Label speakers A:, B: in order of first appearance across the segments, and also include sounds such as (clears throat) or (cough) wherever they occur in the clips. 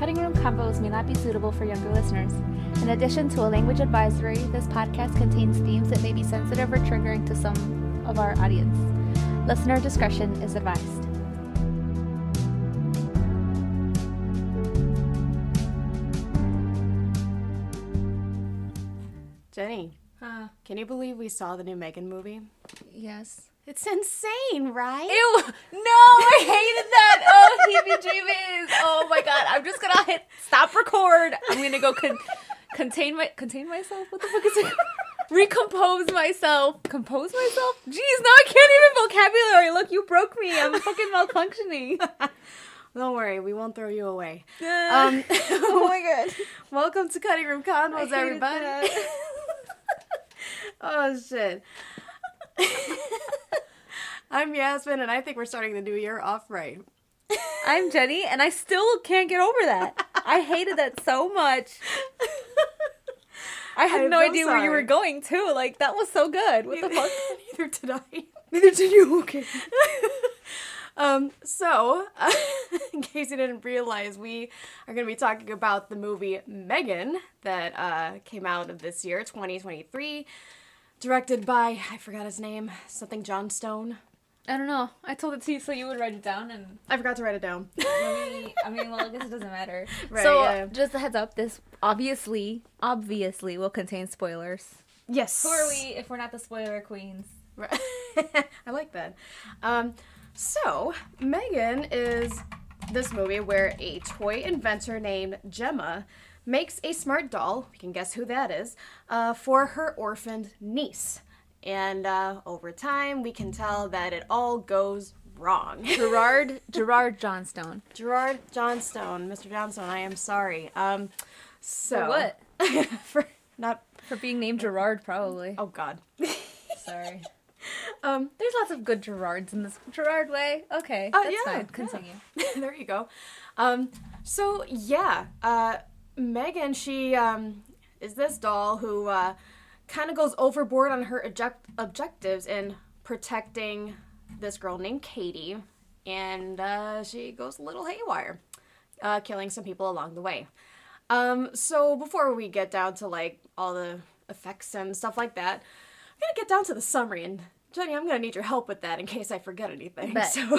A: Cutting Room Convos may not be suitable for younger listeners. In addition to a language advisory, this podcast contains themes that may be sensitive or triggering to some of our audience. Listener discretion is advised.
B: Jenny,
A: Uh,
B: can you believe we saw the new Megan movie?
A: yes.
B: It's insane, right?
A: Ew! No, I hated that. Oh, (laughs) heebie jeebies. Oh my god. I'm just gonna hit stop record. I'm gonna go con- contain my contain myself. What the fuck is it? (laughs) Recompose myself. Compose myself? Jeez, now I can't even vocabulary. Look, you broke me. I'm fucking malfunctioning. (laughs)
B: Don't worry, we won't throw you away.
A: Um, oh my god.
B: welcome to Cutting Room Convos, everybody. oh shit. I'm Yasmin, and I think we're starting the new year off right. (laughs)
A: I'm Jenny, and I still can't get over that. I hated that so much. I had
B: I'm
A: no
B: so
A: idea where you were going to. Like that was so good. What the fuck? (laughs)
B: Neither did I.
A: Neither did you. Okay. (laughs)
B: Um, so, in case you didn't realize, we are going to be talking about the movie Megan that uh, came out of this year, 2023, directed by, I forgot his name, something Johnstone.
A: I don't know. I told it to you so you would write it down, and
B: I forgot to write it down. (laughs)
A: I mean, well, I guess it doesn't matter. (laughs)
B: Right,
A: so,
B: yeah.
A: just a heads up. This obviously, obviously, will contain spoilers.
B: yes.
A: Who are we if we're not the spoiler queens?
B: Right. (laughs) I like that. Um, so, Megan is this movie where a toy inventor named Gemma makes a smart doll, we can guess who that is, uh, for her orphaned niece. And uh, over time, we can tell that it all goes wrong. (laughs)
A: Gerard Gerard Johnstone.
B: Gerard Johnstone, Mr. Johnstone, I am sorry. Um, so
A: For what? (laughs)
B: for not.
A: For being named Gerard, probably.
B: Oh God. (laughs)
A: Sorry.
B: um,
A: There's lots of good Gerards in this Gerard Way. Okay,
B: Oh,
A: that's
B: yeah,
A: fine. Continue.
B: there you go. Um, so yeah, uh, Megan, she um, is this doll who uh, kind of goes overboard on her object- objectives in protecting this girl named Katie, and uh, she goes a little haywire, uh, killing some people along the way. Um, so before we get down to like all the effects and stuff like that, I'm gonna get down to the summary and. Jenny, I'm gonna need your help with that in case I forget anything.
A: Bet.
B: So (laughs)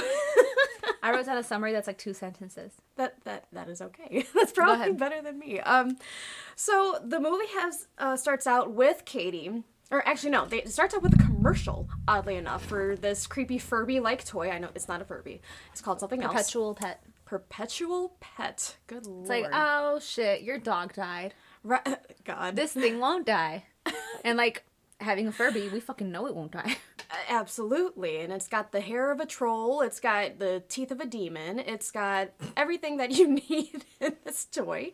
A: I wrote down a summary that's like two sentences.
B: That that that is okay. (laughs) That's probably better than me. Um, so the movie has uh, starts out with Katie, or actually no, they, it starts out with a commercial. Oddly enough, for this creepy Furby like toy. I know it's not a Furby. It's called something else.
A: Perpetual pet.
B: Perpetual pet. Good lord.
A: It's like, oh shit, your dog died.
B: Right- (laughs) God.
A: This thing won't die. And like having a Furby, we fucking know it won't die. (laughs)
B: Absolutely. And it's got the hair of a troll, it's got the teeth of a demon, it's got everything that you (laughs) need in this toy.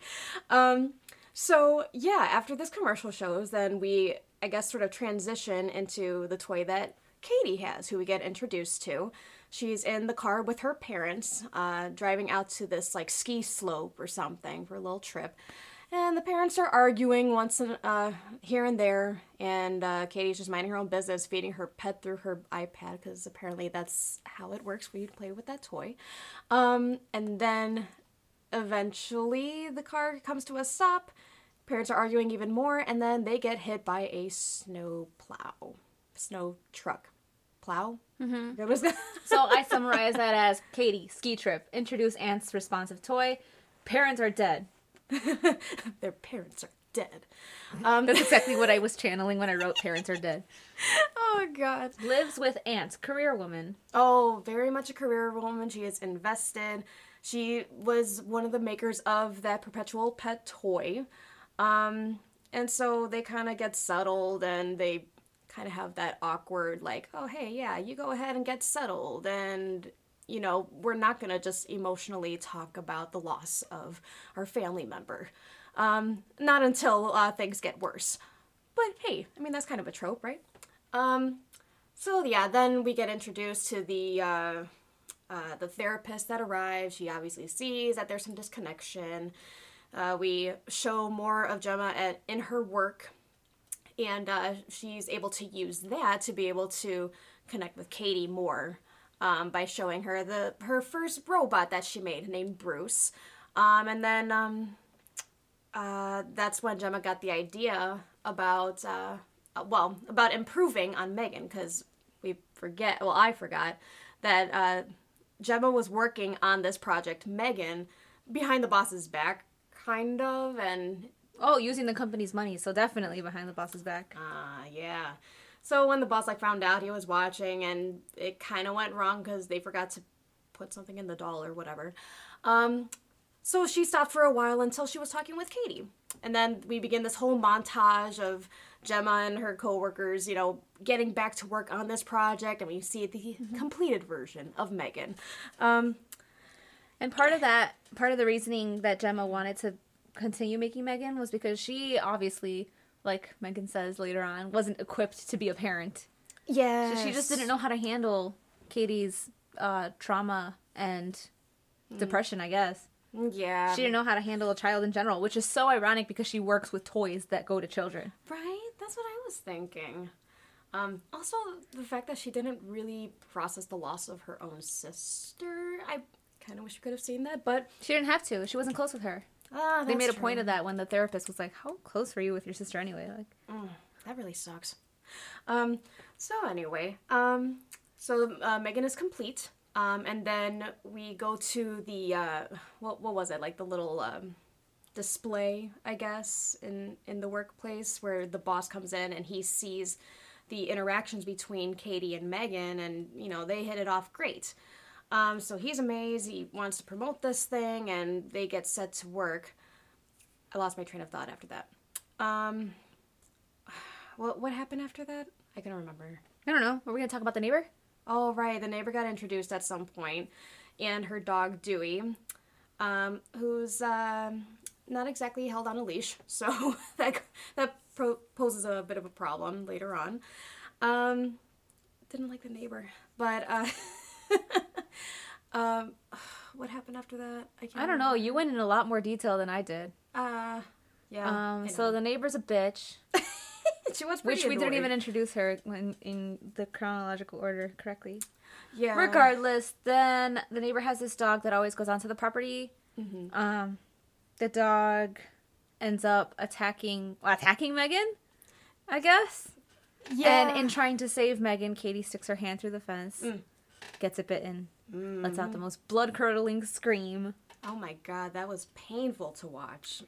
B: Um, so, yeah, after this commercial shows, then we, I guess, sort of transition into the toy that Katie has, who we get introduced to. She's in the car with her parents, uh, driving out to this like ski slope or something for a little trip. And the parents are arguing once in, uh, here and there, and uh, Katie's just minding her own business, feeding her pet through her iPad, because apparently that's how it works when you to play with that toy. Um, and then eventually the car comes to a stop. Parents are arguing even more, and then they get hit by a snow plow, snow truck, plow. Mm-hmm. (laughs)
A: So I summarize that as Katie, ski trip, introduce aunt's responsive toy, parents are dead. (laughs)
B: Their parents are dead. Um,
A: That's exactly what I (laughs) was channeling when I wrote parents are dead.
B: oh God.
A: Lives with aunt, career woman.
B: Oh, very much a career woman. She is invested. She was one of the makers of that perpetual pet toy. Um, and so they kind of get settled and they kind of have that awkward, like, oh, hey, yeah, you go ahead and get settled. And, you know, we're not going to just emotionally talk about the loss of our family member. Um, not until uh, things get worse. But hey, I mean, that's kind of a trope, right? Um, so yeah, then we get introduced to the uh, uh, the therapist that arrives. She obviously sees that there's some disconnection. Uh, we show more of Gemma at, in her work, and uh, she's able to use that to be able to connect with Katie more um, by showing her the her first robot that she made named Bruce. Um, and then um, uh, that's when Gemma got the idea about, uh, uh, well, about improving on Megan because we forget, well, I forgot that uh, Gemma was working on this project, Megan, behind the boss's back, kind of, and
A: Oh, using the company's money, so definitely behind the boss's back.
B: Ah, yeah. So when the boss like found out he was watching, and it kind of went wrong because they forgot to put something in the doll or whatever. Um, so she stopped for a while until she was talking with Katie, and then we begin this whole montage of Gemma and her coworkers, you know, getting back to work on this project, and we see the completed version of Megan. Um,
A: And part of that, part of the reasoning that Gemma wanted to continue making Megan was because she obviously, like Megan says later on, wasn't equipped to be a parent.
B: yeah,
A: So she just didn't know how to handle Katie's uh, trauma and depression, I guess.
B: Yeah,
A: She didn't know how to handle a child in general, which is so ironic because she works with toys that go to children.
B: Right? That's what I was thinking. Um, also, the fact that she didn't really process the loss of her own sister, I kind of wish we could have seen that, but
A: She didn't have to. She wasn't close with her.
B: Uh,
A: They made a point of that when the therapist was like, "How close were you with your sister anyway?" Like,
B: That really sucks. Um, so anyway, um, so uh, Megan is complete, um, and then we go to the uh, what what was it like the little um, display, I guess, in in the workplace where the boss comes in and he sees the interactions between Katie and Megan, and you know they hit it off great. Um, so he's amazed. He wants to promote this thing, and they get set to work. I lost my train of thought after that. Um, what what happened after that? I can't remember.
A: I don't know. Were we gonna talk about the neighbor?
B: Oh right, the neighbor got introduced at some point, and her dog Dewey, um, who's um, not exactly held on a leash, (laughs) so that that pro- poses a bit of a problem later on. Um, didn't like the neighbor, but uh, (laughs) um, (sighs) what happened after that? I can't
A: I don't know. You went in a lot more detail than I did.
B: Uh, yeah.
A: Um, so the neighbor's a bitch, (laughs)
B: she was
A: which
B: pretty
A: we didn't even introduce her when in the chronological order correctly.
B: Yeah.
A: Regardless, then the neighbor has this dog that always goes onto the property.
B: Mm-hmm.
A: Um, the dog ends up attacking well, attacking Megan, I guess.
B: Yeah.
A: And in trying to save Megan, Katie sticks her hand through the fence,
B: Mm.
A: gets it bitten, lets out
B: Mm.
A: the most blood curdling scream.
B: Oh my god, that was painful to watch.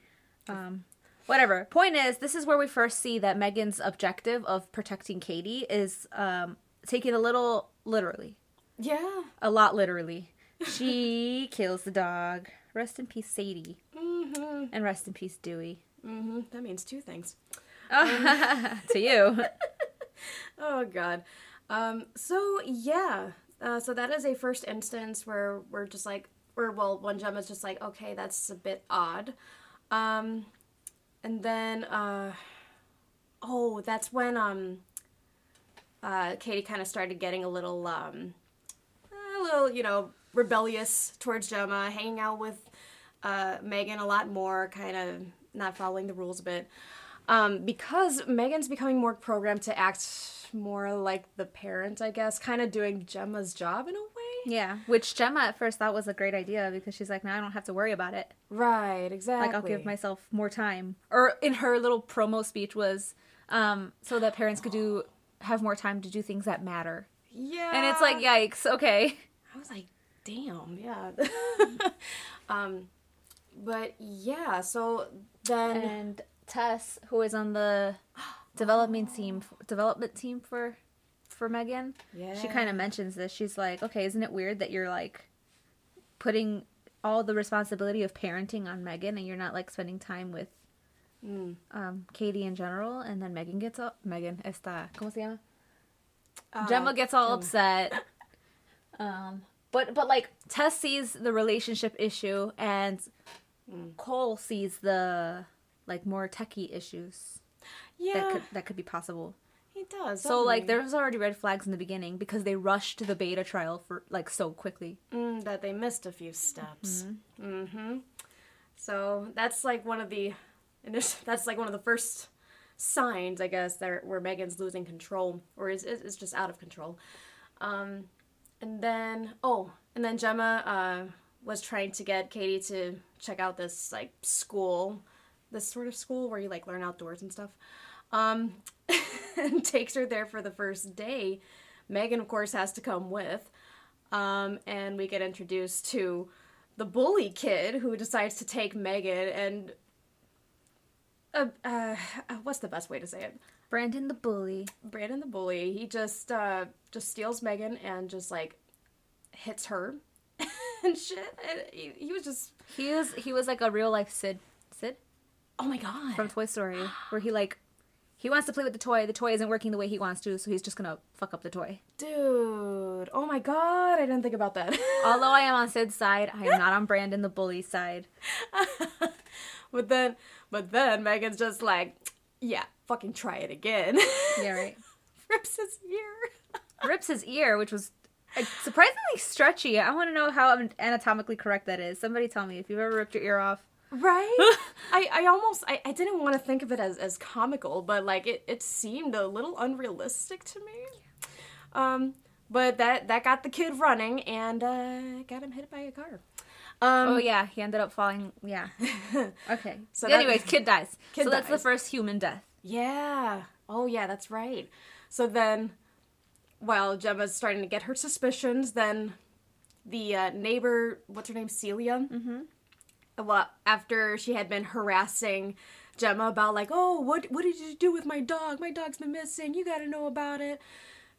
A: Um, whatever. Point is, this is where we first see that Megan's objective of protecting Katie is um, taken a little literally.
B: Yeah.
A: A lot literally. She (laughs) kills the dog. Rest in peace, Sadie.
B: Mm-hmm.
A: And rest in peace, Dewey.
B: Mm-hmm. That means two things. (laughs)
A: to you. (laughs)
B: Oh god. Um, so yeah. Uh, so that is a first instance where we're just like or well one Gemma's just like, okay, that's a bit odd. Um and then uh oh, that's when um uh Katie kind of started getting a little um a little, you know, rebellious towards Gemma, hanging out with uh Megan a lot more, kind of not following the rules a bit. Um, because Megan's becoming more programmed to act more like the parent, I guess, kind of doing Gemma's job in a way.
A: yeah. Which Gemma at first thought was a great idea because she's like, now I don't have to worry about it.
B: Right, exactly.
A: Like, I'll give myself more time. Or in her little promo speech was um, so that parents could do have more time to do things that matter.
B: Yeah.
A: And it's like, yikes, okay.
B: I was like, damn, yeah. (laughs) um, but yeah, so then
A: and Tess, who is on the (gasps) development team, development team for for Megan,
B: yeah,
A: she kind of mentions this. She's like, "Okay, isn't it weird that you're like putting all the responsibility of parenting on Megan, and you're not like spending time with
B: Mm.
A: um, Katie in general?" And then Megan gets up. Megan, esta, ¿cómo se llama?
B: Uh,
A: Gemma gets all
B: Gemma.
A: upset. (coughs) Um, but but like Tess sees the relationship issue, and
B: Mm.
A: Cole sees the like more techie issues
B: yeah,
A: that could that could be possible.
B: he does.
A: So like
B: he?
A: there's already red flags in the beginning because they rushed the beta trial for like so quickly.
B: mm, that they missed a few steps. Mm-hmm. So that's like one of the, (laughs) that's like one of the first signs, I guess, that where Megan's losing control or is is, is just out of control. Um, and then oh, and then Gemma uh, was trying to get Katie to check out this like school, this sort of school where you like learn outdoors and stuff. Um, (laughs) and takes her there for the first day. Megan, of course, has to come with. Um, and we get introduced to the bully kid who decides to take Megan and. Uh, uh, what's the best way to say it?
A: Brandon the bully.
B: Brandon the bully. He just uh, just steals Megan and just like hits her (laughs) and shit. And he, he was just
A: He was he was like a real life Sid.
B: Oh my god.
A: from Toy Story, where he like he wants to play with the toy. The toy isn't working the way he wants to, so he's just gonna fuck up the toy.
B: Dude, oh my god, I didn't think about that. (laughs)
A: Although I am on Sid's side, I am not on Brandon the bully side. (laughs)
B: but then, but then Megan's just like, yeah, fucking try it again.
A: Yeah, (laughs) right.
B: Rips his ear.
A: Rips his ear, which was uh, surprisingly stretchy. I want to know how anatomically correct that is. Somebody tell me if you've ever ripped your ear off.
B: Right? (laughs) I, I almost I, I didn't want to think of it as, as comical, but like it, it seemed a little unrealistic to me. Um but that that got the kid running and uh, got him hit by a car. Um,
A: Oh yeah, he ended up falling. Yeah. (laughs) Okay.
B: So that-
A: anyways, kid dies. (laughs)
B: Kid
A: so that's the first human death.
B: Yeah. Oh, yeah, that's right. So then, while Gemma's starting to get her suspicions, then the uh, neighbor, what's her name, Celia? Mm-hmm. Well, after she had been harassing Gemma about like, oh, what what did you do with my dog? My dog's been missing. You got to know about it.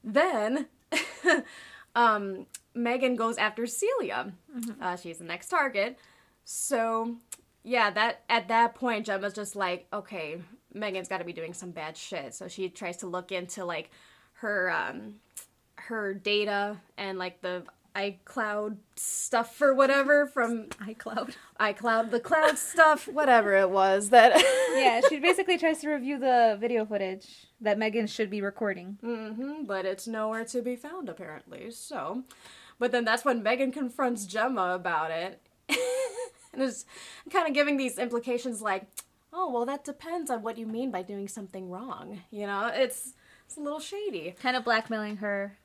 B: Then, (laughs) um, Megan goes after Celia. Uh, she's the next target. So yeah, that at that point Gemma's just like, okay, Megan's got to be doing some bad shit. So she tries to look into like her um her data and like the iCloud stuff or whatever from
A: iCloud.
B: iCloud, the cloud stuff, whatever it was that (laughs)
A: yeah, she (laughs) basically tries to review the video footage that Megan should be recording.
B: Mm-hmm, but it's nowhere to be found apparently. So, but then that's when Megan confronts Gemma about it, (laughs) and is kind of giving these implications like, "Oh, well, that depends on what you mean by doing something wrong." You know, it's it's a little shady.
A: Kind of blackmailing her,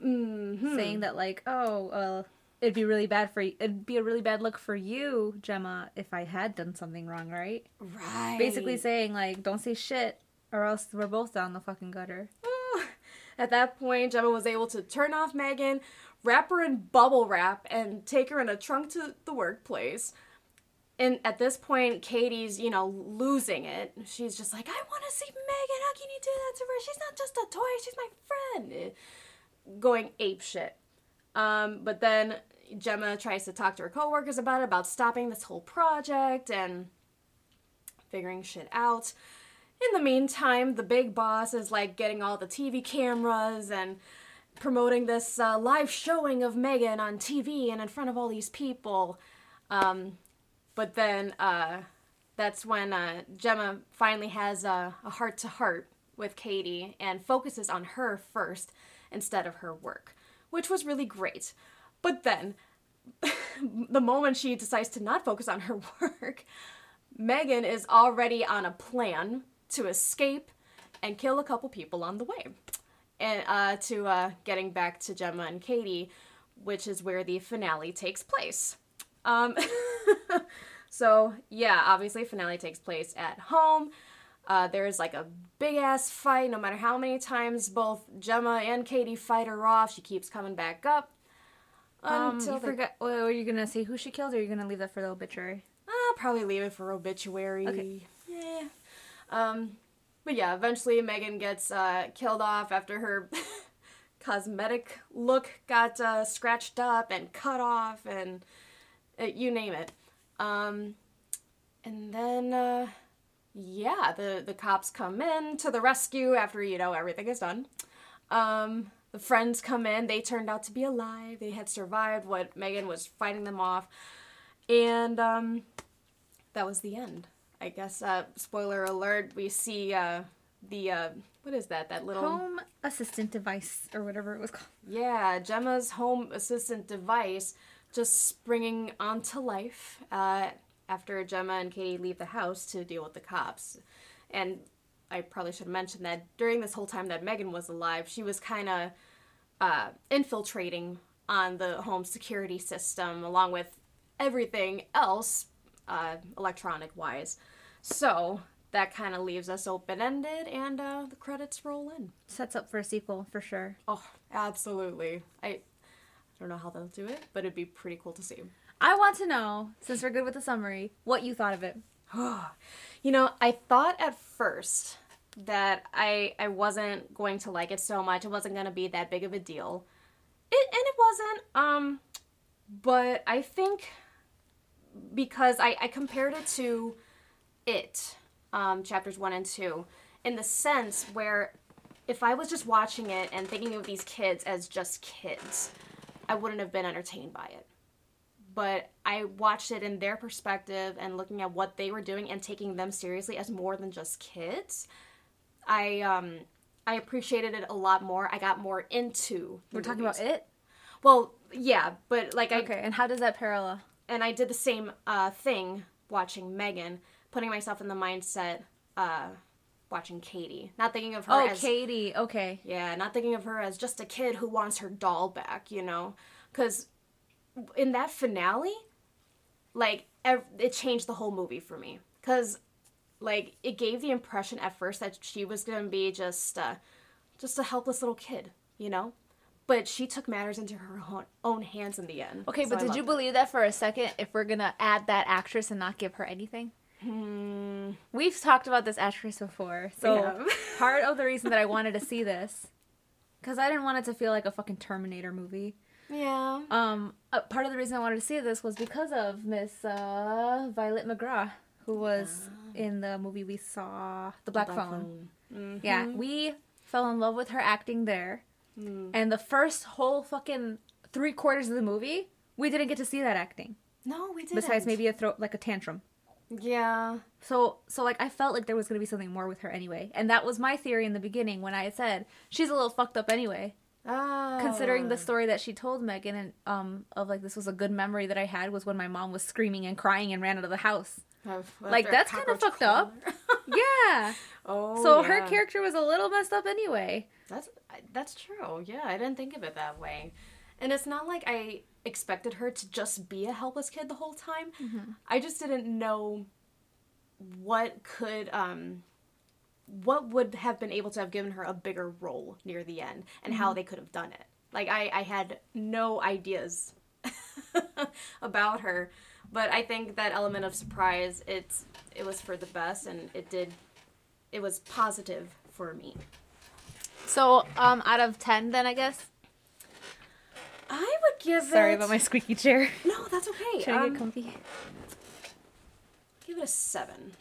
B: hmm
A: saying that like, oh, well, it'd be really bad for you. It'd be a really bad look for you, Gemma, if I had done something wrong, right?
B: Right.
A: Basically saying like, don't say shit, or else we're both down the fucking gutter.
B: At that point, Gemma was able to turn off Megan, wrap her in bubble wrap, and take her in a trunk to the workplace. And at this point, Katie's, you know, losing it. She's just like, I want to see Megan. How can you do that to her? She's not just a toy. She's my friend. Going ape shit. Um, but then Gemma tries to talk to her coworkers about it, about stopping this whole project and figuring shit out. In the meantime, the big boss is like getting all the TV cameras and promoting this uh, live showing of Megan on TV and in front of all these people. Um, but then uh, that's when uh, Gemma finally has a heart to heart with Katie and focuses on her first instead of her work, which was really great. But then, (laughs) the moment she decides to not focus on her (laughs) work, Megan is already on a plan to escape and kill a couple people on the way. And uh, to uh, getting back to Gemma and Katie, which is where the finale takes place. Um, (laughs) so, yeah, obviously, finale takes place at home. Uh, there's like a big ass fight. No matter how many times both Gemma and Katie fight her off, she keeps coming back up.
A: Um,
B: Until
A: you
B: they-
A: forgot. Well, are you gonna say who she killed, or are you gonna leave that for the obituary?
B: I'll probably leave it for obituary.
A: Okay.
B: Yeah. Um, but yeah, eventually Megan gets uh, killed off after her (laughs) cosmetic look got uh, scratched up and cut off and uh, you name it. Um, and then, uh, yeah, the, the cops come in to the rescue after, you know, everything is done. Um, the friends come in. They turned out to be alive. They had survived what Megan was fighting them off. And um, that was the end. I guess, uh, spoiler alert, we see uh, the, uh, what is that? That little.
A: Home assistant device, or whatever it was called.
B: Yeah, Gemma's home assistant device just springing onto life uh, after Gemma and Katie leave the house to deal with the cops. And I probably should mention that during this whole time that Megan was alive, she was kind of uh, infiltrating on the home security system along with everything else, uh, electronic wise. So that kind of leaves us open ended, and uh, the credits roll in.
A: Sets up for a sequel for sure.
B: Oh, absolutely. I, I don't know how they'll do it, but it'd be pretty cool to see.
A: I want to know, since we're good with the summary, what you thought of it. (gasps)
B: You know, I thought at first that I I wasn't going to like it so much. It wasn't going to be that big of a deal. It and it wasn't. Um but I think because I I compared it to it um chapters 1 and 2 in the sense where if I was just watching it and thinking of these kids as just kids, I wouldn't have been entertained by it but I watched it in their perspective and looking at what they were doing and taking them seriously as more than just kids. I um I appreciated it a lot more. I got more into.
A: We're talking about it?
B: Well, yeah, but like I
A: Okay, and how does that parallel?
B: and I did the same uh, thing watching Megan, putting myself in the mindset uh, watching Katie, not thinking of her
A: Oh,
B: as
A: Katie. Okay.
B: yeah, not thinking of her as just a kid who wants her doll back, you know? Because in that finale, like, ev- it changed the whole movie for me. Because, like, it gave the impression at first that she was going to be just, uh, just a helpless little kid, you know? But she took matters into her own, own hands in the end.
A: Okay,
B: So
A: but
B: I
A: did you
B: it.
A: believe that for a second if we're gonna add that actress and not give her anything?
B: Hmm.
A: We've talked about this actress before, so
B: Yeah.
A: part of the reason that I wanted to (laughs) see this, because I didn't want it to feel like a fucking Terminator movie.
B: Yeah.
A: Um, uh, part of the reason I wanted to see this was because of Miss uh, Violet McGraw, who was in the movie we saw, The Black, Phone.
B: Mhm.
A: Yeah, we fell in love with her acting there,
B: Mm.
A: and the first whole fucking three quarters of the movie, we didn't get to see that acting.
B: No, we didn't.
A: Besides maybe a throw like a tantrum.
B: Yeah.
A: So so like I felt like there was gonna be something more with her anyway, and that was my theory in the beginning when I said she's a little fucked up anyway.
B: Oh.
A: Considering the story that she told Megan and um of like this was a good memory that I had was when my mom was screaming and crying and ran out of the house.
B: Of-
A: Like, that's kinda
B: cockroach
A: fucked up. (laughs) Yeah. (laughs)
B: oh.
A: so her character was a little messed up anyway.
B: That's that's true. Yeah, I didn't think of it that way. And it's not like I expected her to just be a helpless kid the whole time.
A: Mm-hmm.
B: I just didn't know what could um what would have been able to have given her a bigger role near the end and how
A: Mm-hmm.
B: they could have done it. Like I I had no ideas (laughs) about her, but I think that element of surprise it's it was for the best and it did it was positive for me.
A: So um out of ten then I guess.
B: I would give
A: Sorry
B: it.
A: about my squeaky chair.
B: No, that's okay. (laughs)
A: Trying to
B: Um,
A: get comfy.
B: give it a seven.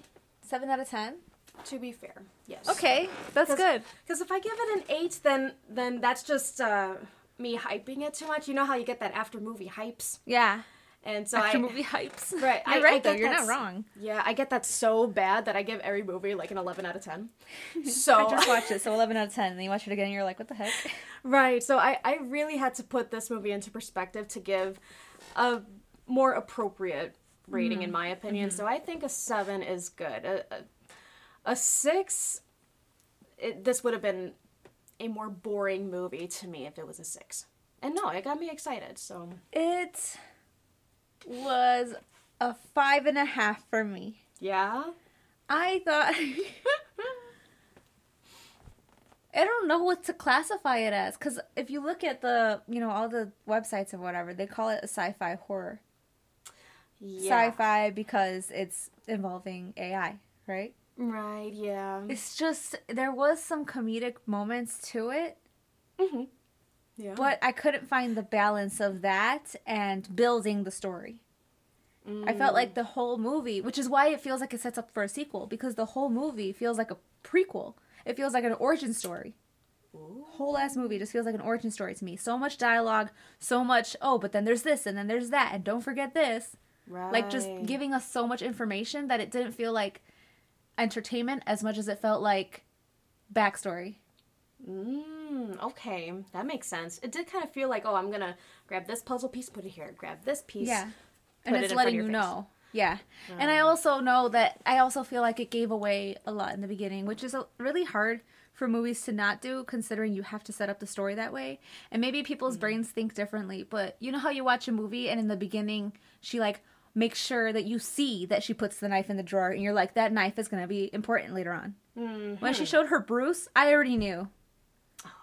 A: Seven out of ten.
B: To be fair, yes.
A: Okay, that's
B: 'Cause-
A: good.
B: Because if I give it an eight, then then that's just uh, me hyping it too much. You know how you get that after movie hypes,
A: Yeah.
B: and so
A: After
B: I
A: movie hypes. (laughs)
B: Right,
A: You're
B: I-
A: right
B: I
A: though. You're not wrong.
B: yeah I get that so bad that I give every movie like an eleven out of ten. (laughs) So I
A: just watched it, so (laughs) 11 out of 10. And then you watch it again, and you're like, what the heck?
B: right, so I I really had to put this movie into perspective to give a more appropriate rating in my opinion. So I think a seven is good. A, a, a six, it, this would have been a more boring movie to me if it was a six. And no, it got me excited. So
A: It was a five and a half for me.
B: yeah,
A: I thought. (laughs) I don't know what to classify it as because if you look at the, you know, all the websites or whatever, they call it a sci-fi horror.
B: yeah,
A: Sci-fi because it's involving AI, right?
B: Right, yeah,
A: It's just there was some comedic moments to it,
B: mm-hmm. yeah,
A: but I couldn't find the balance of that and building the story. I felt like the whole movie, which is why it feels like it sets up for a sequel, because the whole movie feels like a prequel. It feels like an origin story.
B: Ooh.
A: Whole ass movie just feels like an origin story to me. So much dialogue, so much, oh, but then there's this, and then there's that, and don't forget this.
B: right,
A: Like just giving us so much information that it didn't feel like entertainment as much as it felt like backstory.
B: Mm, okay, that makes sense. It did kind of feel like, oh, I'm gonna grab this puzzle piece, put it here, grab this piece.
A: Yeah. And
B: it
A: it's
B: of
A: letting you
B: face.
A: know. Yeah. And I also know that I also feel like it gave away a lot in the beginning, which is a, really hard for movies to not do, considering you have to set up the story that way. And maybe people's brains think differently, but you know how you watch a movie and in the beginning she like makes sure that you see that she puts the knife in the drawer, and you're like, that knife is gonna be important later on. When she showed her Bruce, I already knew.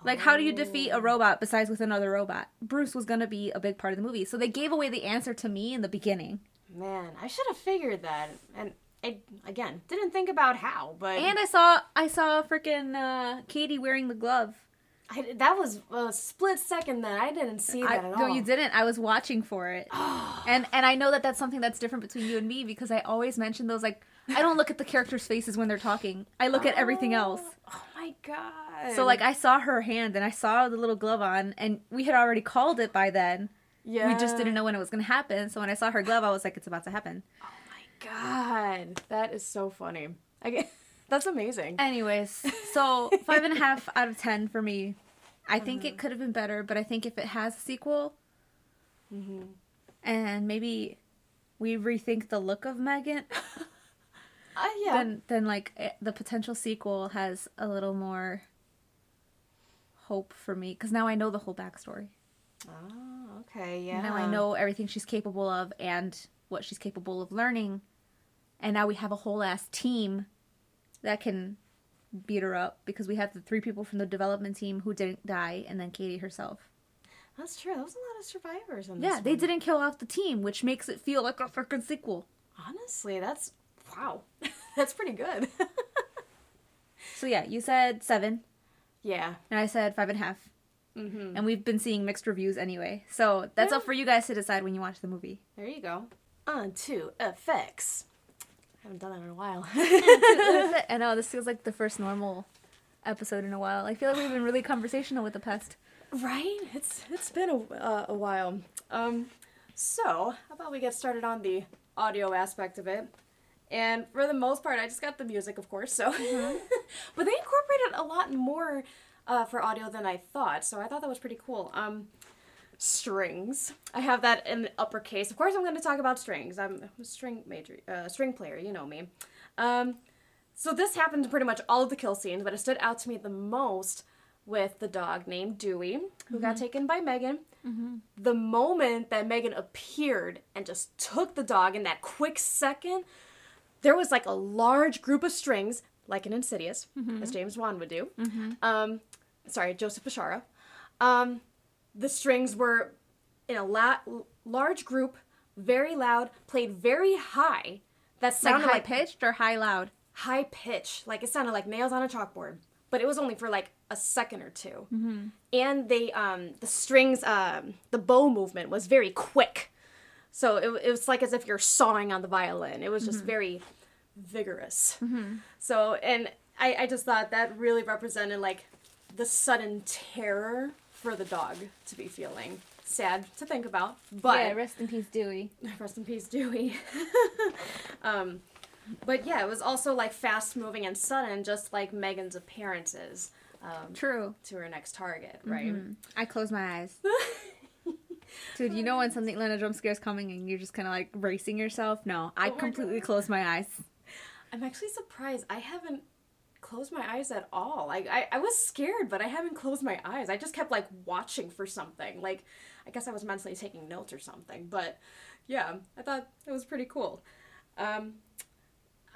A: Like, how do you defeat a robot besides with another robot? Bruce was gonna be a big part of the movie, so they gave away the answer to me in the beginning.
B: Man, I should have figured that. And I, again, didn't think about how, but
A: And I saw I saw freaking uh, Katie wearing the glove.
B: I, that was a split second that I didn't see that
A: I,
B: at all.
A: no, you didn't. I was watching for it, (gasps) and and I know that that's something that's different between you and me because I always mention those. Like, I don't look at the characters' faces when they're talking. I look at everything oh, else.
B: Oh my god.
A: So like, I saw her hand and I saw the little glove on, and we had already called it by then.
B: yeah.
A: We just didn't know when it was gonna happen. So when I saw her glove, I was like, it's about to happen.
B: Oh my god, that is so funny. I get, that's amazing.
A: Anyways, so (laughs) five and a half out of ten for me. I think it could have been better, but I think if it has a sequel, and maybe we rethink the look of Megan, (laughs)
B: Uh, yeah.
A: then then like eh, the potential sequel has a little more hope for me because now I know the whole backstory.
B: oh, okay. Yeah.
A: Now I know everything she's capable of and what she's capable of learning, and now we have a whole ass team that can beat her up because we have the three people from the development team who didn't die, and then Katie herself.
B: That's true. There was a lot of survivors in this.
A: Yeah, they
B: one.
A: didn't kill off the team, which makes it feel like a freaking sequel.
B: Honestly, that's wow. (laughs) that's pretty good. (laughs)
A: So yeah, you said seven,
B: yeah.
A: and I said five and a half.
B: Mm-hmm.
A: And we've been seeing mixed reviews anyway. So that's
B: Yeah.
A: up for you guys to decide when you watch the movie.
B: There you go. On to effects. Haven't done that in a while. (laughs) (laughs)
A: I know this feels like the first normal episode in a while. I feel like we've been really conversational with the past.
B: Right? It's it's been a, uh, a while. Um, so how about we get started on the audio aspect of it? And for the most part, I just got the music, of course. So, (laughs) but they incorporated a lot more uh, for audio than I thought. So I thought that was pretty cool. Um, strings. I have that in the uppercase. Of course, I'm going to talk about strings. I'm a string major, uh, string player. You know me. Um, so this happened in pretty much all of the kill scenes, but it stood out to me the most with the dog named Dewey, who got taken by Megan. The moment that Megan appeared and just took the dog in that quick second, there was like a large group of strings, like an Insidious, as James Wan would do. Um, sorry, Joseph Bishara. Um, the strings were in a la- large group, very loud, played very high. That sounded Like
A: high
B: like
A: pitched or high loud?
B: high pitch, like it sounded like nails on a chalkboard. But it was only for like a second or 2 mm-hmm. And they, um, the strings, um, the bow movement was very quick. So it, it was like as if you're sawing on the violin. It was just very vigorous. So, and I, I just thought that really represented like the sudden terror for the dog to be feeling. Sad to think about, but
A: yeah, rest in peace, Dewey. (laughs)
B: Rest in peace, Dewey. (laughs) um, but yeah, it was also like fast moving and sudden, just like Megan's appearances um,
A: True.
B: to her next target, right?
A: I close my eyes. (laughs) Dude, you know when something when a jump scare is coming and you're just kind of like bracing yourself? No, I
B: Oh
A: completely
B: God.
A: close my eyes.
B: I'm actually surprised. I haven't closed my eyes at all. Like I, I was scared, but I haven't closed my eyes. I just kept like watching for something. Like I guess I was mentally taking notes or something. But yeah, I thought it was pretty cool. Um,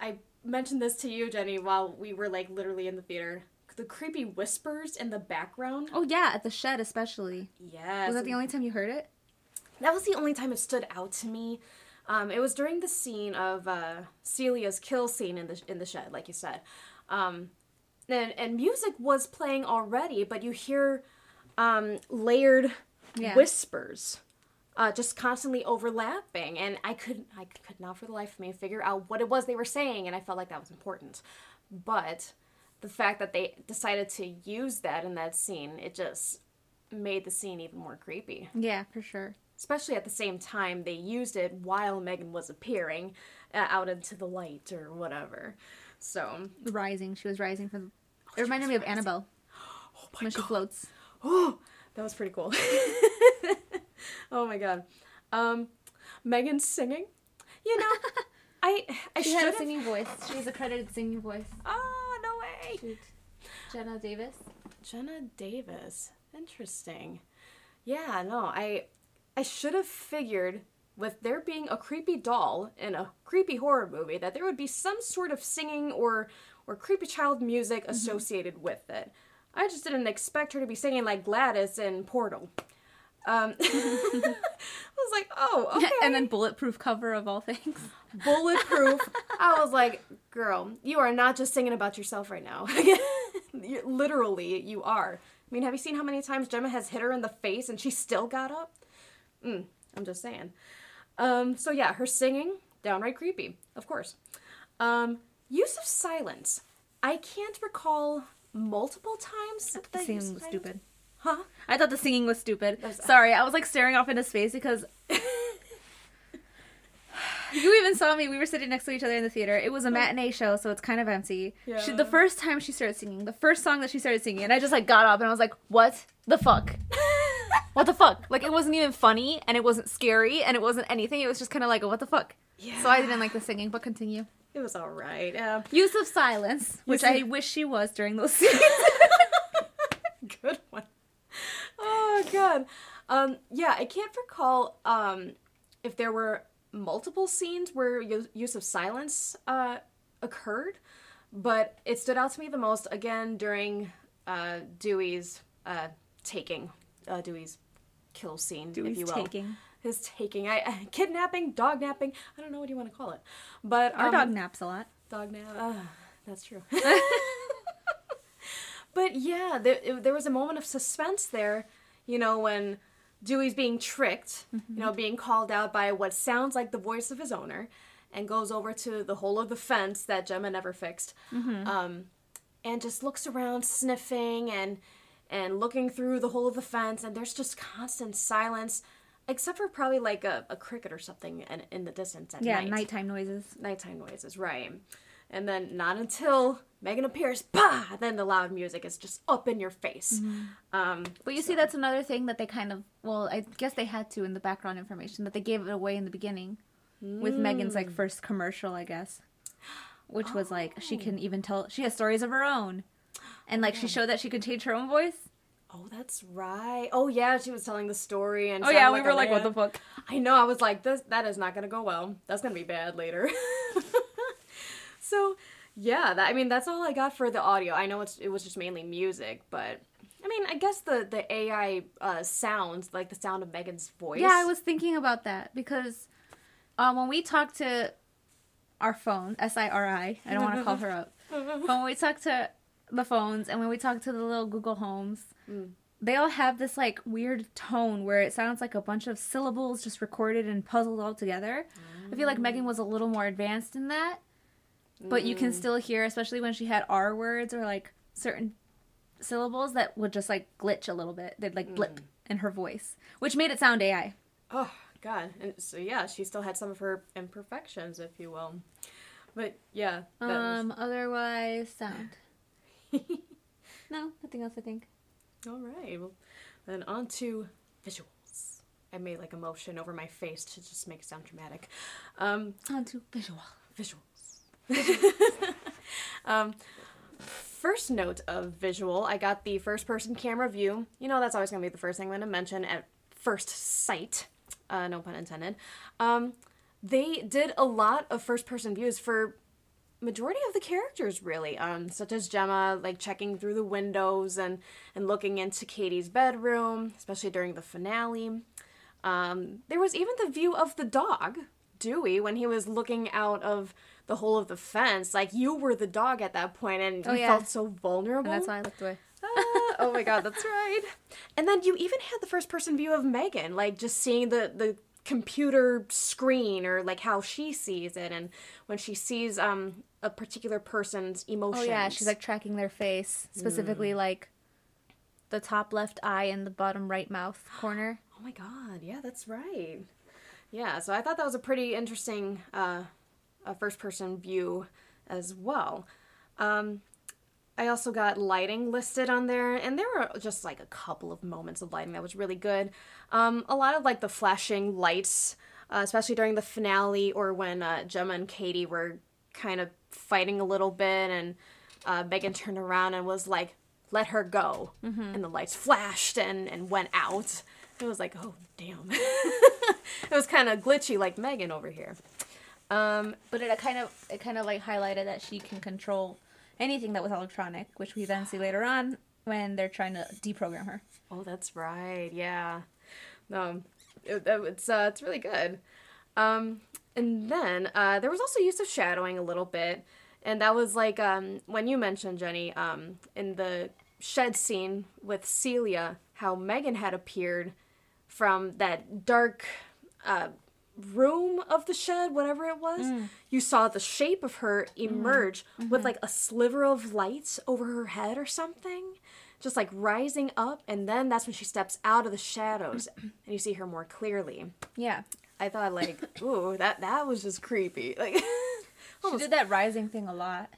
B: I mentioned this to you, Jenny, while we were like literally in the theater. The creepy whispers in the background.
A: Oh yeah, at the shed especially.
B: Yes.
A: Was that the only time you heard it?
B: That was the only time it stood out to me. Um, it was during the scene of uh, Celia's kill scene in the in the shed, like you said, um, and and music was playing already, but you hear um, layered
A: Yeah.
B: whispers, uh, just constantly overlapping, and I could I could not for the life of me figure out what it was they were saying, and I felt like that was important, but the fact that they decided to use that in that scene, it just made the scene even more creepy
A: Yeah, for sure.
B: especially at the same time they used it while Megan was appearing uh, out into the light or whatever. So,
A: Rising. She was rising from. It reminded me of Annabelle (gasps)
B: oh my
A: when she floats.
B: oh, that was pretty cool. (laughs) oh my god, um, Megan singing. You know, (laughs) I I
A: She
B: should
A: had a
B: have.
A: singing voice. She has a credited singing voice.
B: Oh no way!
A: Shoot. Jenna Davis.
B: Jenna Davis. Interesting. Yeah, no, I I should have figured with there being a creepy doll in a creepy horror movie that there would be some sort of singing or or creepy child music associated with it. I just didn't expect her to be singing like GLaDOS in Portal. Um, (laughs) I was like, oh, (laughs) okay.
A: and then bulletproof cover of all things. (laughs)
B: bulletproof. I was like, girl, you are not just singing about yourself right now. Literally, you are. I mean, have you seen how many times Gemma has hit her in the face and she still got up? Mm, I'm just saying. Um, so yeah, her singing, downright creepy, of course. Um, use of silence. I can't recall multiple times.
A: The singing was stupid.
B: Huh?
A: I thought the singing was stupid.
B: That's-
A: Sorry, I was like staring off into space because (laughs) you even saw me. We were sitting next to each other in the theater. It was a matinee show, so it's kind of empty. She,
B: Yeah.
A: the first time she started singing, the first song that she started singing, and I just like got up and I was like, "What the fuck? (laughs) what the fuck?" Like it wasn't even funny, and it wasn't scary, and it wasn't anything. It was just kind of like, "What the fuck?" Yeah. So I didn't like the singing, but continue.
B: It was all right. Yeah.
A: Use of silence, which I wish she was during those scenes. (laughs)
B: Good one. Oh god. Um yeah, I can't recall um if there were multiple scenes where use of silence uh occurred, but it stood out to me the most again during uh Dewey's uh taking uh Dewey's kill scene, if
A: Dewey's
B: you will.
A: taking.
B: His taking, I kidnapping, dog napping. I don't know what you want to call it, but
A: Our
B: um,
A: dog naps a lot.
B: Dog nap. Uh, that's true. (laughs) but yeah, there, it- there was a moment of suspense there, you know, when Dewey's being tricked, you know, being called out by what sounds like the voice of his owner, and goes over to the hole of the fence that Gemma never fixed, um, and just looks around, sniffing and and looking through the hole of the fence, and there's just constant silence, except for probably like a, a cricket or something in, in the distance at
A: Yeah,
B: night
A: nighttime noises.
B: nighttime noises, right? And then not until Megan appears, bah! Then the loud music is just up in your face. Um,
A: But you see, that's another thing that they kind of, well, I guess they had to in the background information, that they gave it away in the beginning with Megan's, like, first commercial, I guess. Which was like, she can even tell, she has stories of her own. And, like, she showed that she could change her own voice.
B: oh, that's right. Oh yeah, she was telling the story, and
A: Oh, yeah, we
B: like
A: were like, what the fuck?
B: I know. I was like, this that is not gonna go well. That's gonna be bad later. (laughs) so yeah, that, I mean that's all I got for the audio. I know it's it was just mainly music, but I mean I guess the the AI uh, sounds like the sound of Megan's voice.
A: Yeah, I was thinking about that because um, when we talk to our phone, S I R I, I don't want to call her up, but (laughs) when we talk to the phones and when we talk to the little Google Homes, mm. they all have this like weird tone where it sounds like a bunch of syllables just recorded and puzzled all together. I feel like Megan mm. was a little more advanced in that, but you can mm. still hear, especially when she had R words or like certain syllables that would just like glitch a little bit. They'd like blip in her voice, which made it sound AI.
B: Oh God! And so yeah, she still had some of her imperfections, if you will. But yeah, that was-
A: Um, otherwise, sound. (laughs) no, nothing else. I think.
B: all right. Well, then on to visuals. I made like a motion over my face to just make it sound dramatic. Um,
A: On to visual.
B: visuals. (laughs) um, first note of visual, I got the first person camera view. You know, that's always going to be the first thing I'm going to mention at first sight. Uh, no pun intended. Um, they did a lot of first person views for majority of the characters really um such as gemma like checking through the windows and and looking into katie's bedroom especially during the finale um there was even the view of the dog dewey when he was looking out of the hole of the fence like you were the dog at that point and
A: Oh,
B: you
A: yeah.
B: felt so vulnerable
A: And that's why I looked away. (laughs)
B: Ah, oh my god, that's right. And then you even had the first person view of Megan, like just seeing the the computer screen or like how she sees it and when she sees um a particular person's
A: Oh yeah, she's like tracking their face, specifically like the top left eye and the bottom right mouth corner. (gasps)
B: Oh my god, yeah, that's right. Yeah, so I thought that was a pretty interesting uh, a first person view as well. Um, I also got lighting listed on there, and there were just like a couple of moments of lighting that was really good. Um, a lot of like the flashing lights, uh, especially during the finale or when uh, Gemma and Katie were kind of fighting a little bit, and uh, Megan turned around and was like, let her go. And the lights flashed and, and went out. It was like, oh, damn. (laughs) it was kind of glitchy like Megan over here. Um,
A: But it kind of it kind of like highlighted that she can control anything that was electronic, which we then see later on when they're trying to deprogram her.
B: Oh, that's right. Yeah. Um, it, it- it's uh, it's really good. Um, and then uh, there was also use of shadowing a little bit, and that was like um, when you mentioned Jenny um, in the shed scene with Celia, how Megan had appeared from that dark uh, room of the shed, whatever it was. Mm. You saw the shape of her mm. emerge with mm-hmm. like a sliver of light over her head or something just like rising up and then that's when she steps out of the shadows (clears throat) and you see her more clearly
A: Yeah.
B: i thought like (laughs) ooh that that was just creepy (laughs) like (laughs)
A: She did that rising thing a lot.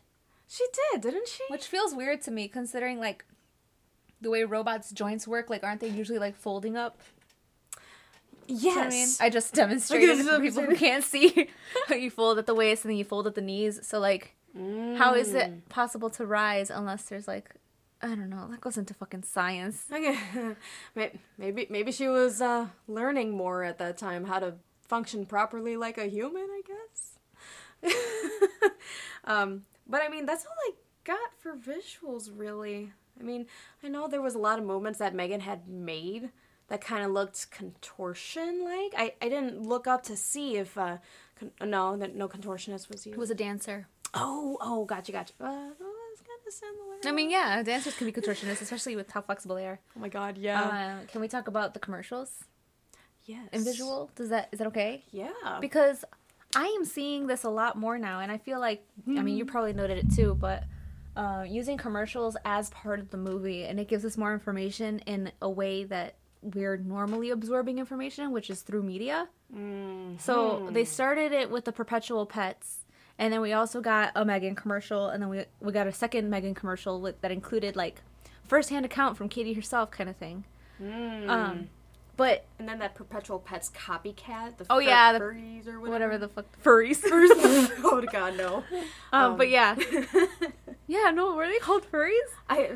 B: she did didn't she
A: Which feels weird to me considering like the way robots' joints work, like aren't they usually like folding up?
B: Yes
A: You know I mean? I just demonstrated for people who can't (laughs) see how (laughs) you fold at the waist and then you fold at the knees. So like how is
B: Mm.
A: it possible to rise unless there's like I don't know, that goes into fucking science. (laughs)
B: Okay. Maybe maybe she was uh, learning more at that time how to function properly like a human i guess um, but i mean that's all i got for visuals really i mean i know there was a lot of movements that megan had made that kind of looked contortion like I, I didn't look up to see if uh con- no that no contortionist was used.
A: Who was a dancer.
B: oh oh gotcha gotcha. Uh, oh, it's kind of similar.
A: I mean, yeah, dancers can be contortionists, especially with how flexible they are.
B: oh my god yeah.
A: Uh, can we talk about the commercials?
B: Yes.
A: In visual? Does that is that okay?
B: yeah.
A: Because I am seeing this a lot more now, and I feel like I mean you probably noted it too, but uh, using commercials as part of the movie, and it gives us more information in a way that we're normally absorbing information, which is through media. So they started it with the perpetual pets, and then we also got a Megan commercial, and then we we got a second Megan commercial with, that included like firsthand account from Katie herself, kind of thing. Um, but
B: And then that Perpetual Pets copycat, the
A: Oh,
B: fur-
A: yeah, the-
B: furries or whatever.
A: whatever the fuck furries. (laughs)
B: oh god, no. (laughs)
A: Um, but yeah, (laughs) yeah, no, were they called furries?
B: I,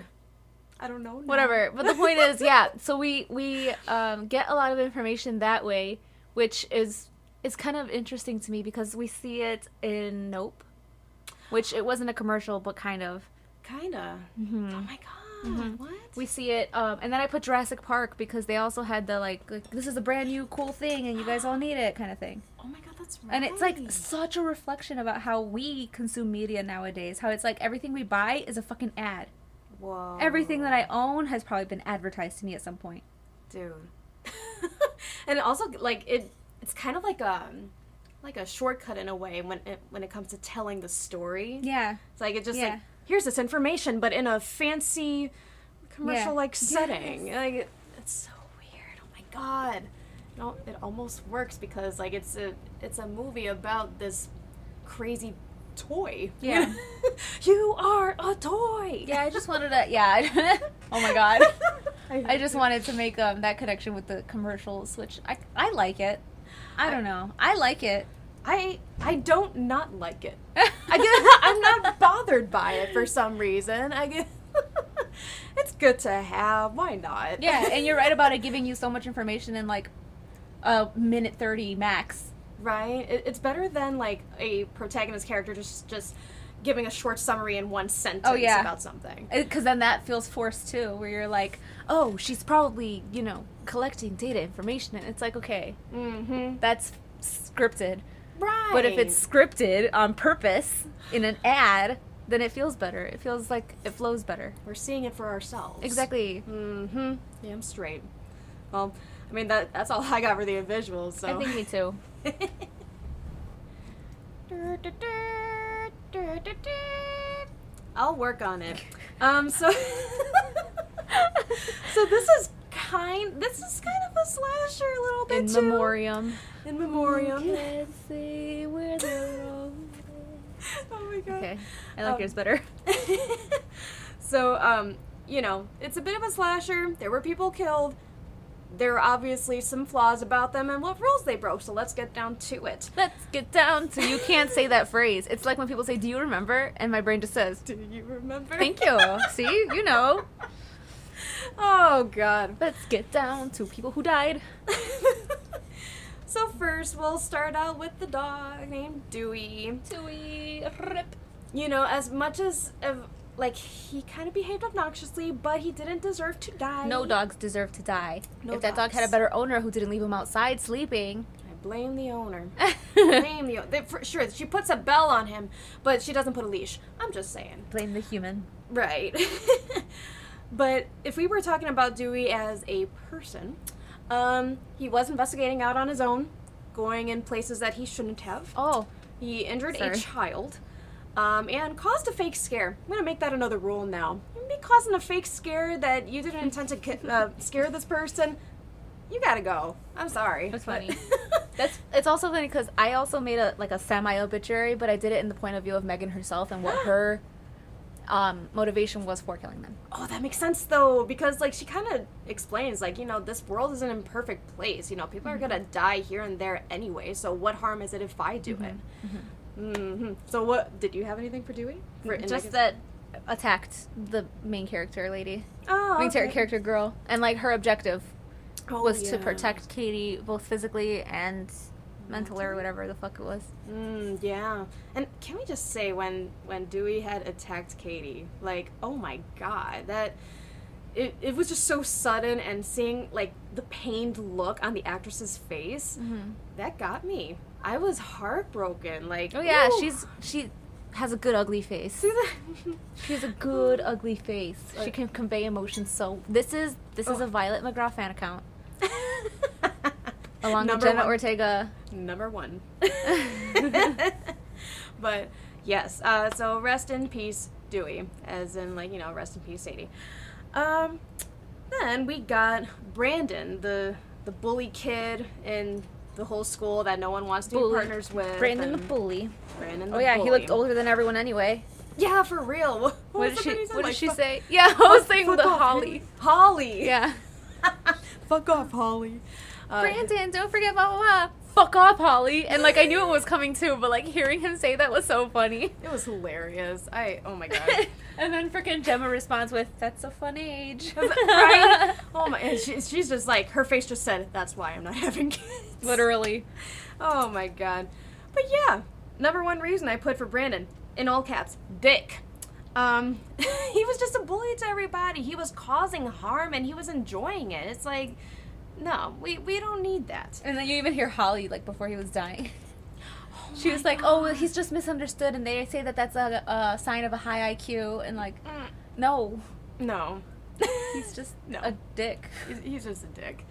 B: I don't know. now.
A: Whatever. But the point is, yeah. (laughs) So we we um, get a lot of information that way, which is is kind of interesting to me because we see it in Nope, which it wasn't a commercial, but kind of.
B: Kinda. Oh my god. What?
A: We see it, um, and then I put Jurassic Park because they also had the like, like this is a brand new cool thing, and you guys all need it kind of thing. (gasps)
B: oh my god, that's right.
A: And it's like such a reflection about how we consume media nowadays. How it's like everything we buy is a fucking ad.
B: Whoa.
A: Everything that I own has probably been advertised to me at some point.
B: dude. (laughs) and also like it it's kind of like a like a shortcut in a way when it when it comes to telling the story.
A: Yeah.
B: It's like it just
A: Yeah.
B: like here's this information, but in a fancy commercial like
A: Yes.
B: setting. Like it- it's so weird. Oh my god. No, it almost works because like it's a it's a movie about this crazy toy.
A: Yeah. (laughs)
B: you are a toy.
A: Yeah, I just wanted to. Yeah. (laughs) oh my god. (laughs) I just wanted to make um that connection with the commercials, which I I like it. I don't know. I like it.
B: I I don't not like it. I get I'm not bothered by it for some reason. I get it's good to have. Why not?
A: Yeah, and you're right about it giving you so much information in like a minute thirty max.
B: Right. It, it's better than like a protagonist character just just giving a short summary in one sentence
A: Oh, yeah.
B: about something.
A: Because then that feels forced too, where you're like, oh, she's probably you know collecting data information, and it's like, okay,
B: Mm-hmm.
A: that's scripted.
B: Right.
A: But if it's scripted on purpose in an ad, then it feels better. It feels like it flows better.
B: we're seeing it for ourselves.
A: Exactly.
B: Mm-hmm. Yeah, I'm straight. Well, I mean that that's all I got for the visuals. So
A: I think me too. (laughs)
B: I'll work on it. Um, so, (laughs) so this is kind. This is kind of a slasher a little bit
A: In
B: too.
A: memoriam.
B: In memoriam.
A: Can't see where the road (laughs)
B: oh my god.
A: Okay, I like
B: Um,
A: yours better.
B: so, um, you know, it's a bit of a slasher. There were people killed, there are obviously some flaws about them and what rules they broke. So let's get down to it.
A: Let's get down to you can't say that phrase. It's like when people say, "Do you remember?" and my brain just says,
B: Do you remember?
A: "Thank you." See, you know. (laughs)
B: Oh God.
A: Let's get down to people who died. (laughs)
B: so first, we'll start out with the dog named Dewey.
A: Dewey, rip.
B: You know, as much as like he kind of behaved obnoxiously, but he didn't deserve to die.
A: No dogs deserve to die.
B: No
A: if that dog had a better owner who didn't leave him outside sleeping.
B: I blame the owner. (laughs) blame the owner. For sure, she puts a bell on him, but she doesn't put a leash. I'm just saying.
A: Blame the human.
B: Right. (laughs) but if we were talking about Dewey as a person, um, he was investigating out on his own, going in places that he shouldn't have.
A: Oh,
B: He injured a child. Um, and caused a fake scare. I'm gonna make that another rule now. You be causing a fake scare that you didn't intend to uh, scare this person. You gotta go. I'm sorry.
A: That's funny. (laughs) that's it's also funny because I also made a like a semi obituary, but I did it in the point of view of Megan herself and what (gasps) her um, motivation was for killing them.
B: Oh, that makes sense though, because like she kind of explains, like you know, this world is an imperfect place. You know, people are gonna die here and there anyway. So what harm is it if I do it? Hmm So what did you have anything for Dewey? For,
A: Just that attacked the main character lady,
B: Oh,
A: main
B: okay.
A: character girl, and like her objective
B: Oh,
A: was to protect Katie both physically and mentally or whatever the fuck it was.
B: Mm, yeah. And can we just say when when Dewey had attacked Katie, like, oh my god, that it, it was just so sudden and seeing like the pained look on the actress's face, that got me. I was heartbroken. Like,
A: Oh yeah,
B: ooh.
A: she's she has a good ugly face. She has a good ugly face. she can convey emotions. So this is this is
B: Oh.
A: a Violet McGraw fan account (laughs) along
B: Number
A: with Jenna
B: one.
A: Ortega.
B: Number one. (laughs) (laughs) but yes, uh, so rest in peace, Dewey, as in like you know, rest in peace, Sadie. Um, then we got Brandon, the the bully kid in the whole school that no one wants to
A: Bully.
B: be partners with.
A: Brandon the bully.
B: Brandon the
A: Oh yeah, he looked older than everyone anyway.
B: Yeah, for real. (laughs) What,
A: What did she
B: one he said?
A: What did she say? (laughs) Yeah, I was saying the
B: off,
A: Holly. (laughs)
B: Holly.
A: Yeah.
B: Fuck off, Holly. Uh,
A: Brandon, don't forget blah blah blah. Fuck off, Holly. And like I knew it was coming too, but like hearing him say that was so funny.
B: It was hilarious. I oh my god. (laughs)
A: and then freaking Gemma responds with, "That's a fun age." (laughs)
B: right? (laughs) Oh my! And she, she's just like her face just said, "That's why I'm not having kids."
A: Literally.
B: Oh my god. But yeah, number one reason I put for Brandon in all caps, Dick. Um, he was just a bully to everybody. He was causing harm and he was enjoying it. It's like, no, we we don't need that.
A: And then you even hear Holly like before he was dying. (laughs) She was like, "Oh, well, he's just misunderstood," and they say that that's a, a sign of a high IQ, and like,
B: Mm,
A: no,
B: no, (laughs)
A: he's just
B: No.
A: a dick.
B: he's, he's just a dick.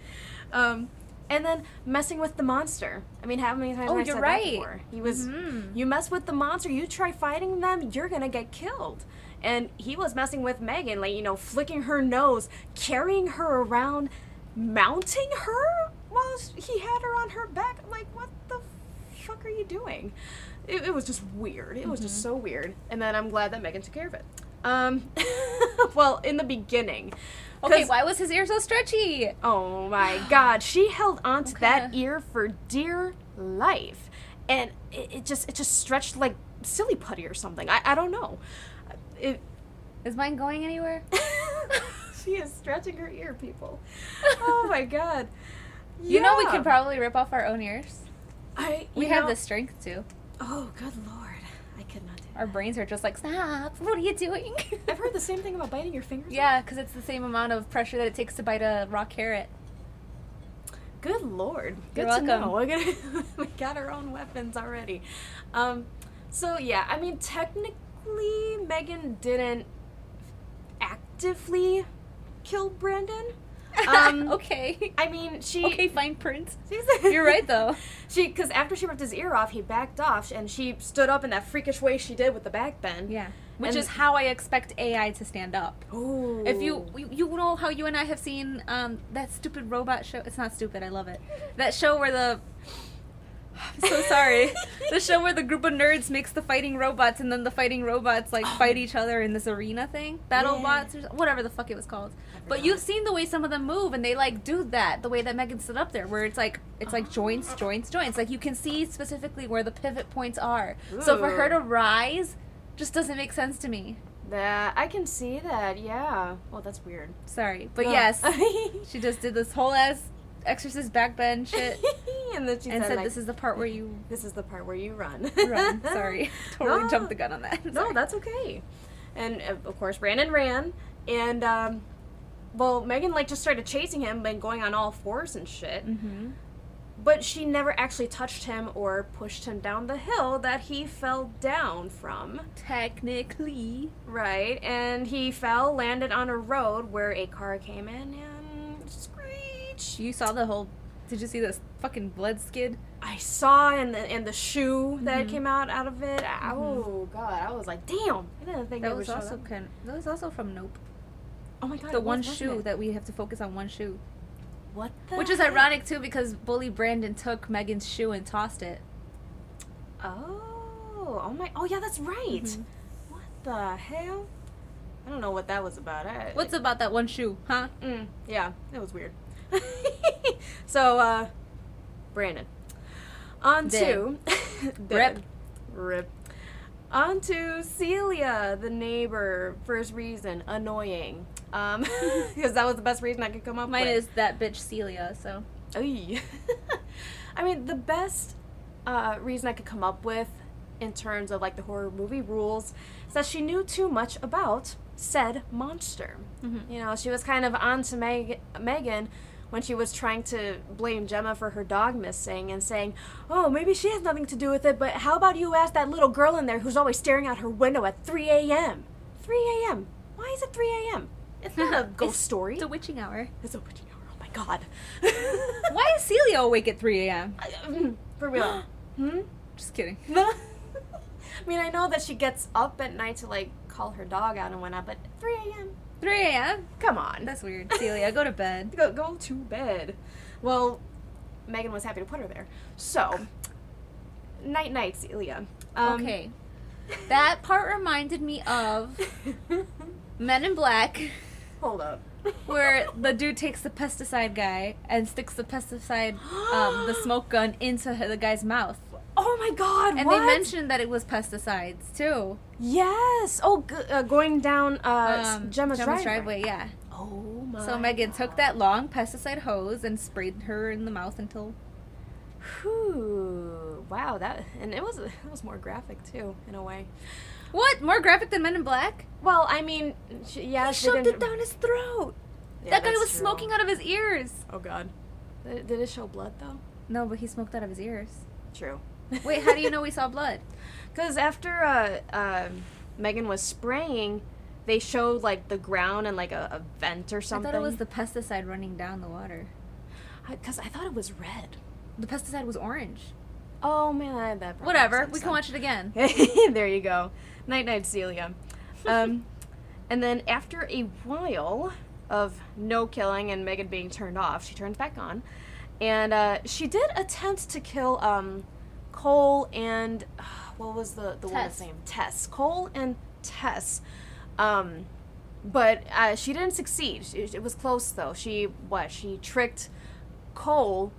B: Um, and then messing with the monster. I mean, how many times
A: Oh,
B: have I
A: you're
B: said
A: right.
B: that before? He was.
A: Mhm.
B: You mess with the monster, you try fighting them, you're gonna get killed. And he was messing with Megan, like, you know, flicking her nose, carrying her around, mounting her while he had her on her back. Like, what the fuck are you doing? It, it was just weird. It was just
A: Mm-hmm.
B: so weird. And then I'm glad that Megan took care of it. Um, (laughs) well, in the beginning.
A: Okay, why was his ear so stretchy?
B: Oh my god, she held onto that ear for dear life. And it, it just it just stretched like silly putty or something. I, I don't know. It
A: Is mine going anywhere? (laughs)
B: She is stretching her ear, people. (laughs) Oh my god.
A: You know we could probably rip off our own ears.
B: I
A: We
B: you
A: have the strength to.
B: Oh good lord. I could not do that.
A: Our brains are just like, stop. What are you doing?
B: I've heard (laughs) the same thing about biting your fingers.
A: yeah, because it's the same amount of pressure that it takes to bite a raw carrot.
B: Good lord. Good
A: You're
B: to
A: welcome.
B: know. We're gonna, (laughs) we got our own weapons already. Um, so yeah, I mean, technically, Megan didn't actively kill Brandon. (laughs) Um,
A: okay.
B: I mean, she.
A: Okay, fine print.
B: she's-
A: You're right though. (laughs)
B: She, because after she ripped his ear off, he backed off, and she stood up in that freakish way she did with the back bend.
A: Yeah. Which
B: And-
A: is how I expect AI to stand up.
B: Ooh.
A: If you you- you know how you and I have seen um that stupid robot show. It's not stupid. I love it. That show where the so sorry. the show where the group of nerds makes the fighting robots, and then the fighting robots like (gasps) fight each other in this arena thing, battle
B: Yeah.
A: bots or whatever the fuck it was called. But you've seen the way some of them move, and they like do that the way that Megan stood up there, where it's like it's like joints, joints, joints. Like you can see specifically where the pivot points are. So for her to rise, just doesn't make sense to me.
B: That I can see that. Yeah. Well, that's weird.
A: Sorry, but
B: Well,
A: yes, (laughs) she just did this whole ass exorcist backbend shit, (laughs)
B: and then she
A: and
B: said,
A: said,
B: like,
A: "This is the part where you (laughs)
B: this is the part where you run. (laughs)
A: run." Sorry, totally
B: No.
A: jumped the gun on that.
B: No, that's okay. And uh, of course, Brandon ran, and um, well, Megan like just started chasing him and going on all fours and shit.
A: Mm-hmm.
B: But she never actually touched him or pushed him down the hill that he fell down from.
A: Technically,
B: Right, and he fell, landed on a road where a car came in and
A: you saw the whole. Did you see this fucking blood skid?
B: I saw in the in the shoe that
A: Mhm.
B: came out out of it. Oh god, I was like, damn! I didn't think
A: That was also kind. That was also from Nope.
B: Oh my god,
A: the one
B: was,
A: shoe
B: it?
A: that we have to focus on one shoe,
B: What the
A: which is ironic too because bully Brandon took Megan's shoe and tossed it.
B: Oh, oh my! Oh yeah, that's right.
A: Mhm.
B: What the hell? I don't know what that was about. I,
A: What's about that one shoe, huh?
B: Mm, yeah, it was weird. (laughs) so, uh, Brandon. On to (laughs)
A: Rip.
B: Rip. On to Celia, the neighbor. First reason, annoying. Um, (laughs) because that was the best reason I could come up
A: Mine
B: with.
A: is that bitch Celia. So
B: I mean, the best uh, reason I could come up with in terms of like the horror movie rules is that she knew too much about said monster.
A: Mhm.
B: You know, she was kind of on to Meg- Megan when she was trying to blame Gemma for her dog missing and saying, oh, maybe she has nothing to do with it, but how about you ask that little girl in there who's always staring out her window at 3 a.m.? 3 a.m. Why is it 3 a.m.? It's not a (laughs) ghost
A: It's
B: story.
A: It's a witching hour.
B: It's a witching hour. Oh my god. (laughs)
A: Why is Celia awake at 3 a.m.?
B: For real. (gasps) hmm?
A: Just kidding. (laughs)
B: I mean, I know that she gets up at night to like call her dog out and whatnot, but 3 a.m.
A: 3 a.m.
B: Come on.
A: That's weird. Celia, go to bed.
B: go go to bed. Well, Megan was happy to put her there. So, night night, Celia. Um,
A: okay. That part reminded me of (laughs) Men in Black,
B: Hold up.
A: where (laughs) the dude takes the pesticide guy and sticks the pesticide, um, the (gasps) smoke gun into the guy's mouth.
B: Oh my god!
A: And
B: what?
A: they mentioned that it was pesticides too.
B: yes. Oh, g- uh, going down uh,
A: Um,
B: Gemma's, driveway.
A: driveway, yeah.
B: Oh my.
A: So Megan took that long pesticide hose and sprayed her in the mouth until
B: Whew. Wow, that and it was (laughs) it was more graphic too in a way.
A: what? More graphic than Men in Black?
B: Well, I mean, sh- yeah,
A: he
B: she
A: shoved it down his throat.
B: Yeah,
A: that guy was
B: true.
A: smoking out of his ears.
B: Oh God. Did it show blood though?
A: No, but he smoked out of his ears.
B: True.
A: Wait, how do you know we saw blood? (laughs)
B: Because after uh, um Megan was spraying, they showed like the ground and like a, a vent or something.
A: I thought it was the pesticide running down the water.
B: Because I, thought it was red.
A: The pesticide was orange.
B: Oh man, I, had that
A: Whatever. We can watch it again. (laughs)
B: there you go. Night night, Celia. Um, (laughs) and then after a while of no killing and Megan being turned off, she turns back on, and uh, she did attempt to kill um, Cole and (sighs) what was the the woman's
A: Tess.
B: name? Tess. Cole and Tess. Um, but uh, she didn't succeed. It, it was close though. She what? She tricked Cole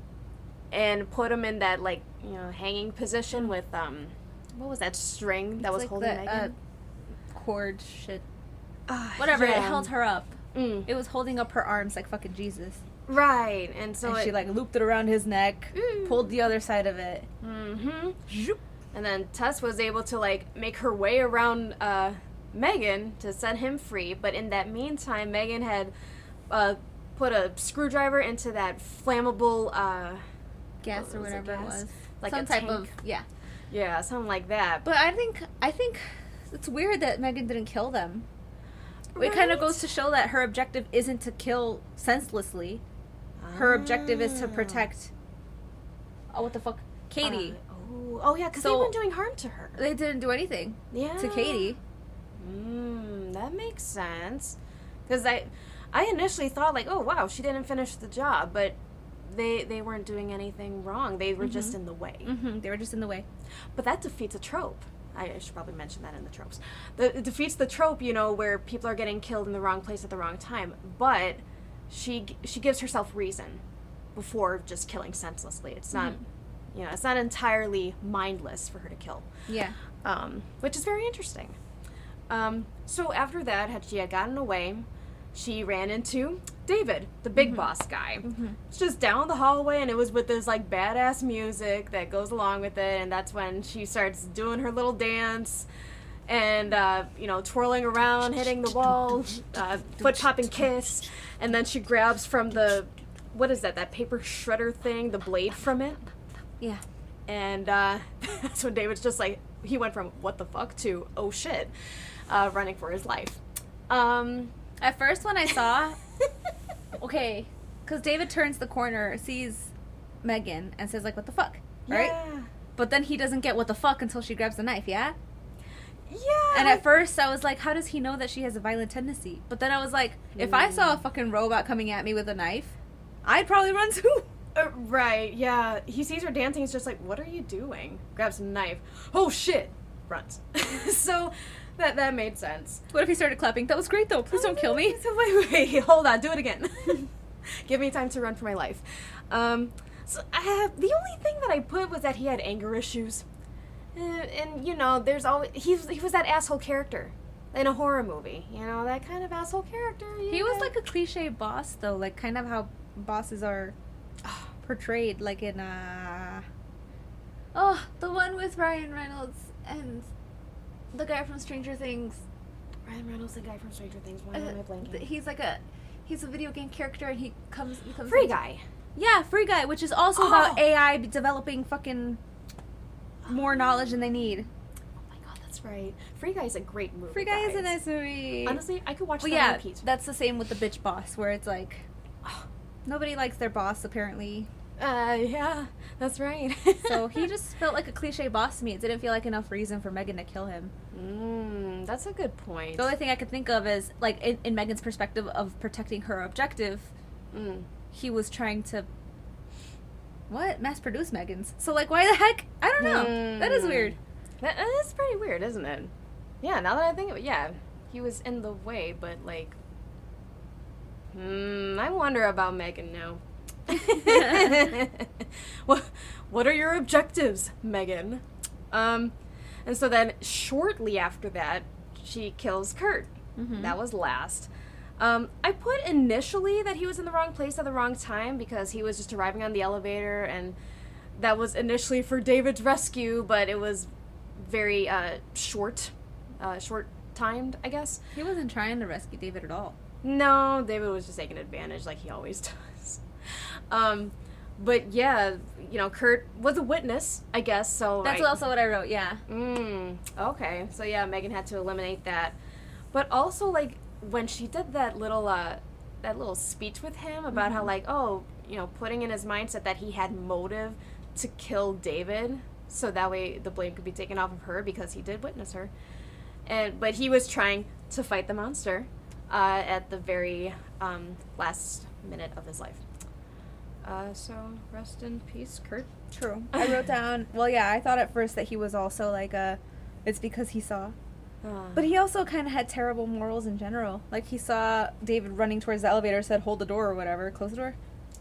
B: and put him in that like you know hanging position with um what was that string that
A: It's
B: was
A: like
B: holding
A: the,
B: Megan?
A: Uh, cord shit.
B: Ah,
A: Whatever. It held her up.
B: Mm,
A: It was holding up her arms like fucking Jesus.
B: Right, and so
A: and
B: it,
A: she like looped it around his neck,
B: Mm.
A: pulled the other side of it.
B: hmm
A: Zoop.
B: And then Tess was able to like make her way around uh, Megan to set him free. But in that meantime, Megan had uh, put a screwdriver into that flammable, uh,
A: Gas
B: What
A: or
B: was it,
A: whatever it was.
B: like
A: Some
B: a
A: type
B: tank.
A: of yeah.
B: yeah, something like that.
A: But I think I think it's weird that Megan didn't kill them. It kind of goes to show that her objective isn't to kill senselessly. Her objective is to protect. Oh, what the fuck, Katie?
B: Uh, oh, oh yeah, because
A: So-
B: they've been doing harm to her.
A: they didn't do anything
B: Yeah.
A: to Katie.
B: Mm, that makes sense. Because I, I initially thought like, oh wow, she didn't finish the job, but they they weren't doing anything wrong. They were just in the way.
A: Mm-hmm. They were just in the way.
B: But that defeats a trope. I I should probably mention that in the tropes. The, it defeats the trope, you know, where people are getting killed in the wrong place at the wrong time. But she she gives herself reason before just killing senselessly. It's not, you know, it's not entirely mindless for her to kill,
A: Yeah.
B: um, which is very interesting. Um, so after that, had she had gotten away, she ran into David, the big boss guy. It's just down the hallway, and it was with this like badass music that goes along with it, and that's when she starts doing her little dance. And uh, you know, twirling around, hitting the wall, uh, foot popping kiss, and then she grabs from the, what is that? That paper shredder thing, the blade from it,
A: Yeah.
B: and uh, (laughs) that's when David's just like he went from what the fuck to oh shit, uh, running for his life. Um,
A: At first, when I saw, (laughs) okay, because David turns the corner, sees Megan, and says like, "What the fuck?" Right.
B: Yeah.
A: But then he doesn't get what the fuck until she grabs the knife. Yeah.
B: Yeah.
A: And at first, I was like, "How does he know that she has a violent tendency?" But then I was like, "If I saw a fucking robot coming at me with a knife, I'd probably run too." (laughs)
B: Uh, right, yeah. He sees her dancing, he's just like, What are you doing? Grabs a knife. Oh shit! Runs. (laughs) so that that made sense.
A: What if he started clapping? That was great though. Please don't kill me. (laughs)
B: So wait, wait, hold on, do it again. Give me time to run for my life. Um, so uh, the only thing that I put was that he had anger issues, uh, and you know, there's always he was, he was that asshole character in a horror movie. You know, that kind of asshole character.
A: He was like a cliche boss though, like kind of how bosses are (sighs) portrayed, like in uh Oh, the one with Ryan Reynolds and the guy from Stranger Things.
B: Ryan Reynolds, the guy from Stranger Things. Why
A: Uh,
B: am I blanking?
A: he's like a he's a video game character and he comes becomes
B: Free guy.
A: Yeah, Free Guy, which is also about
B: Oh.
A: AI developing fucking more knowledge than they need.
B: Oh my god, that's right. Free Guy is a great movie.
A: Free Guy is a
B: guys.
A: nice movie.
B: Honestly, I could watch
A: Well,
B: that
A: yeah,
B: repeat.
A: that's the same with the bitch boss, where it's like nobody likes their boss apparently.
B: Uh, yeah, that's right. (laughs)
A: So he just (laughs) felt like a cliche boss to me. It didn't feel like enough reason for Megan to kill him.
B: Mm, that's a good point.
A: The only thing I could think of is like in, in Megan's perspective of protecting her objective,
B: Mm.
A: he was trying to what mass produce Megan's. So like, why the heck? I don't know. That is
B: Mm.
A: weird.
B: That, that is pretty weird, isn't it? Yeah, now that I think of it, yeah, he was in the way, but like, hmm, I wonder about Megan now. (laughs) (laughs) what, what are your objectives, Megan? Um, and so then shortly after that, she kills Kurt.
A: Mhm.
B: That was last. Um, I put initially that he was in the wrong place at the wrong time because he was just arriving on the elevator, and that was initially for David's rescue, but it was very uh, short, uh, short timed, I guess.
A: He wasn't trying to rescue David at all.
B: No, David was just taking advantage like he always (laughs) does. Um, but yeah, you know, Kurt was a witness, I guess. So
A: That's
B: I,
A: also what I wrote. Yeah.
B: Mm, okay. So yeah, Megan had to eliminate that. But also like when she did that little uh that little speech with him about how like, oh, you know, putting in his mindset that he had motive to kill David so that way the blame could be taken off of her because he did witness her. And but he was trying to fight the monster uh, at the very um, last minute of his life. Uh, so rest in peace, Kurt.
A: True. (laughs) I wrote down. Well, yeah, I thought at first that he was also like a. It's because he saw. But he also kind of had terrible morals in general. Like he saw David running towards the elevator, said hold the door or whatever, close the door.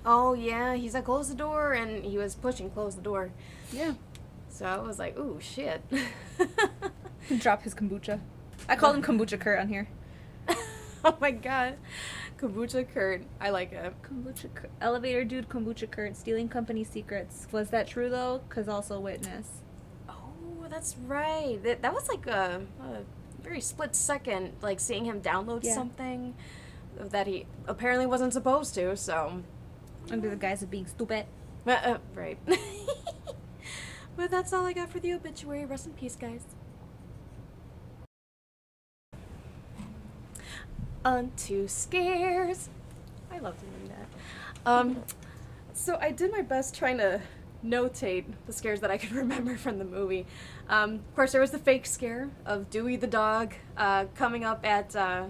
B: Oh yeah, he said close the door, and he was pushing close the door.
A: Yeah.
B: So I was like, ooh shit. (laughs)
A: Drop his kombucha. I called him kombucha Kurt on here. (laughs)
B: oh my god, kombucha Kurt, I like it.
A: Kombucha Kurt. Elevator dude kombucha Kurt stealing company secrets. Was that true though? Cause also witness.
B: That's right. That, that was like a, a very split second, like seeing him download
A: Yeah.
B: something that he apparently wasn't supposed to. So,
A: Under the guise of being stupid.
B: uh, uh, right. (laughs) but that's all I got for the obituary. Rest in peace, guys. Unto scares. I love doing that. Um, so I did my best trying to notate the scares that I could (laughs) remember from the movie. Um, of course, there was the fake scare of Dewey the dog uh, coming up at uh,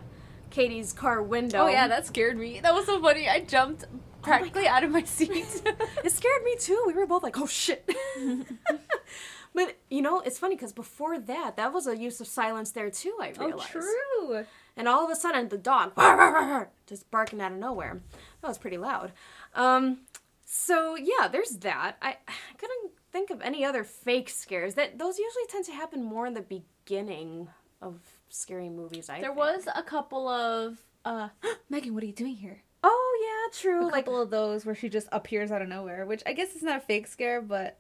B: Katie's car window.
A: Oh yeah, that scared me. That was so funny. I jumped practically out of my seat. (laughs)
B: it scared me too. We were both like, "Oh shit." (laughs) but you know, it's funny because before that, that was a use of silence there too. I realized.
A: oh, true.
B: And all of a sudden, the dog (laughs) just barking out of nowhere. That was pretty loud. Um, so yeah, there's that. I, (sighs) I couldn't think of any other fake scares. That those usually tend to happen more in the beginning of scary movies. I
A: There
B: think.
A: was a couple of uh (gasps) Megan, what are you doing here?
B: Oh yeah, true.
A: A
B: like
A: couple of those where she just appears out of nowhere, which I guess is not a fake scare, but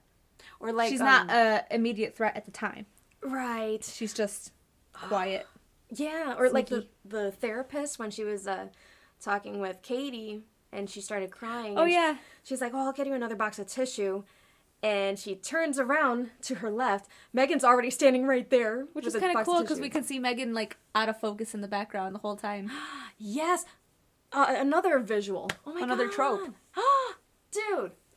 B: or like
A: she's
B: um,
A: not a immediate threat at the time.
B: right.
A: She's just quiet. (gasps)
B: Yeah, or like the, the therapist when she was uh, talking with Katie and she started crying.
A: Oh
B: and she-
A: yeah.
B: she's like, "Oh, I'll get you another box of tissue." And she turns around to her left. Megan's already standing right there,
A: Which is kind of cool because we can see Megan like out of focus in the background the whole time. (gasps)
B: Yes, uh, another visual. Oh my
A: Another
B: God.
A: trope. (gasps)
B: dude. (laughs)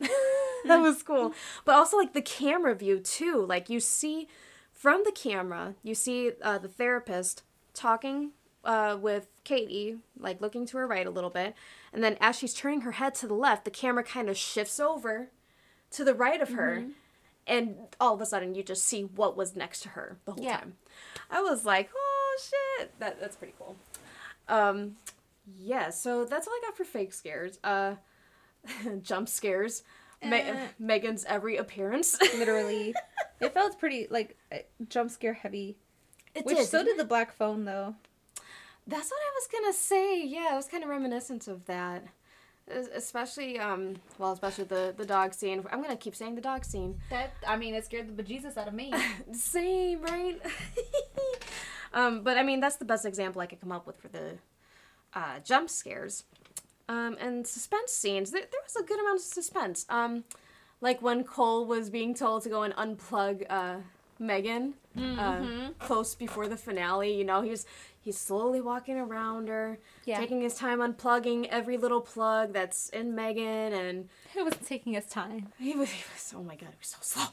B: that was cool. But also like the camera view too. Like you see from the camera, you see uh, the therapist talking uh, with Katie, like looking to her right a little bit, and then as she's turning her head to the left, the camera kind of shifts over to the right of her. And all of a sudden, you just see what was next to her the whole
A: Yeah.
B: time. I was like, "Oh shit, that that's pretty cool." Um, yeah. So that's all I got for fake scares. Uh, (laughs) jump scares. Me-
A: Eh.
B: Megan's every appearance. (laughs)
A: Literally, it felt pretty like uh, jump scare heavy.
B: It
A: Which
B: did,
A: so did the black phone though.
B: That's what I was gonna say. Yeah, it was kind of reminiscent of that. Es- Especially, um, well, especially the the dog scene. I'm gonna keep saying the dog scene.
A: That I mean, it scared the bejesus out of me. (laughs)
B: Same, right? (laughs) um, but I mean, that's the best example I could come up with for the uh, jump scares. Um, and suspense scenes. There, there was a good amount of suspense. Um, like when Cole was being told to go and unplug uh, Megan uh, close before the finale. You know, he's he's slowly walking around her,
A: Yeah.
B: taking his time unplugging every little plug that's in Megan, and
A: it was taking his time. (laughs)
B: he was, he was oh my god, he was so slow.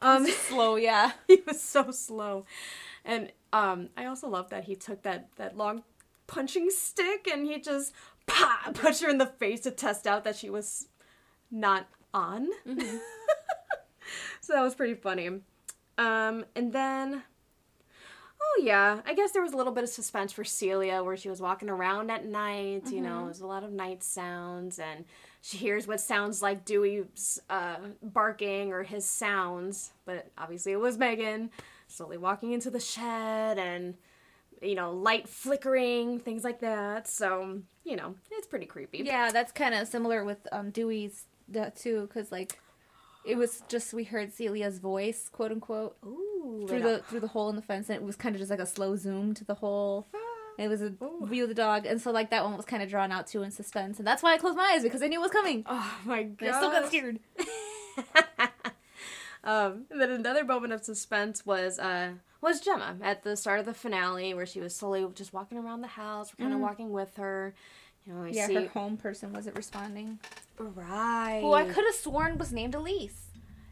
B: Um,
A: Slow, (laughs) yeah.
B: he was so slow. And um, I also love that he took that, that long punching stick and he just pa punched her in the face to test out that she was not on. (laughs) so that was pretty funny. Um, and then, oh yeah, I guess there was a little bit of suspense for Celia where she was walking around at night. You know, there's a lot of night sounds, and she hears what sounds like Dewey's uh, barking or his sounds, but obviously it was Megan slowly walking into the shed and you know light flickering, things like that. So you know, it's pretty creepy.
A: Yeah, that's kind of similar with um Dewey's that too, because like it was just we heard Celia's voice, quote unquote,
B: Ooh,
A: through the through the hole in the fence, and it was kind of just like a slow zoom to the hole.
B: Ah.
A: It was a
B: Ooh.
A: view of the dog, and so like that one was kind of drawn out too in suspense, and that's why I closed my eyes because I knew it was coming.
B: Oh my god!
A: I still got scared. (laughs)
B: Um, then another moment of suspense was uh, was Gemma at the start of the finale, where she was slowly just walking around the house. We're kind of walking with her. You know,
A: Yeah,
B: see
A: her home person wasn't responding.
B: right.
A: Who I could have sworn was named Elise.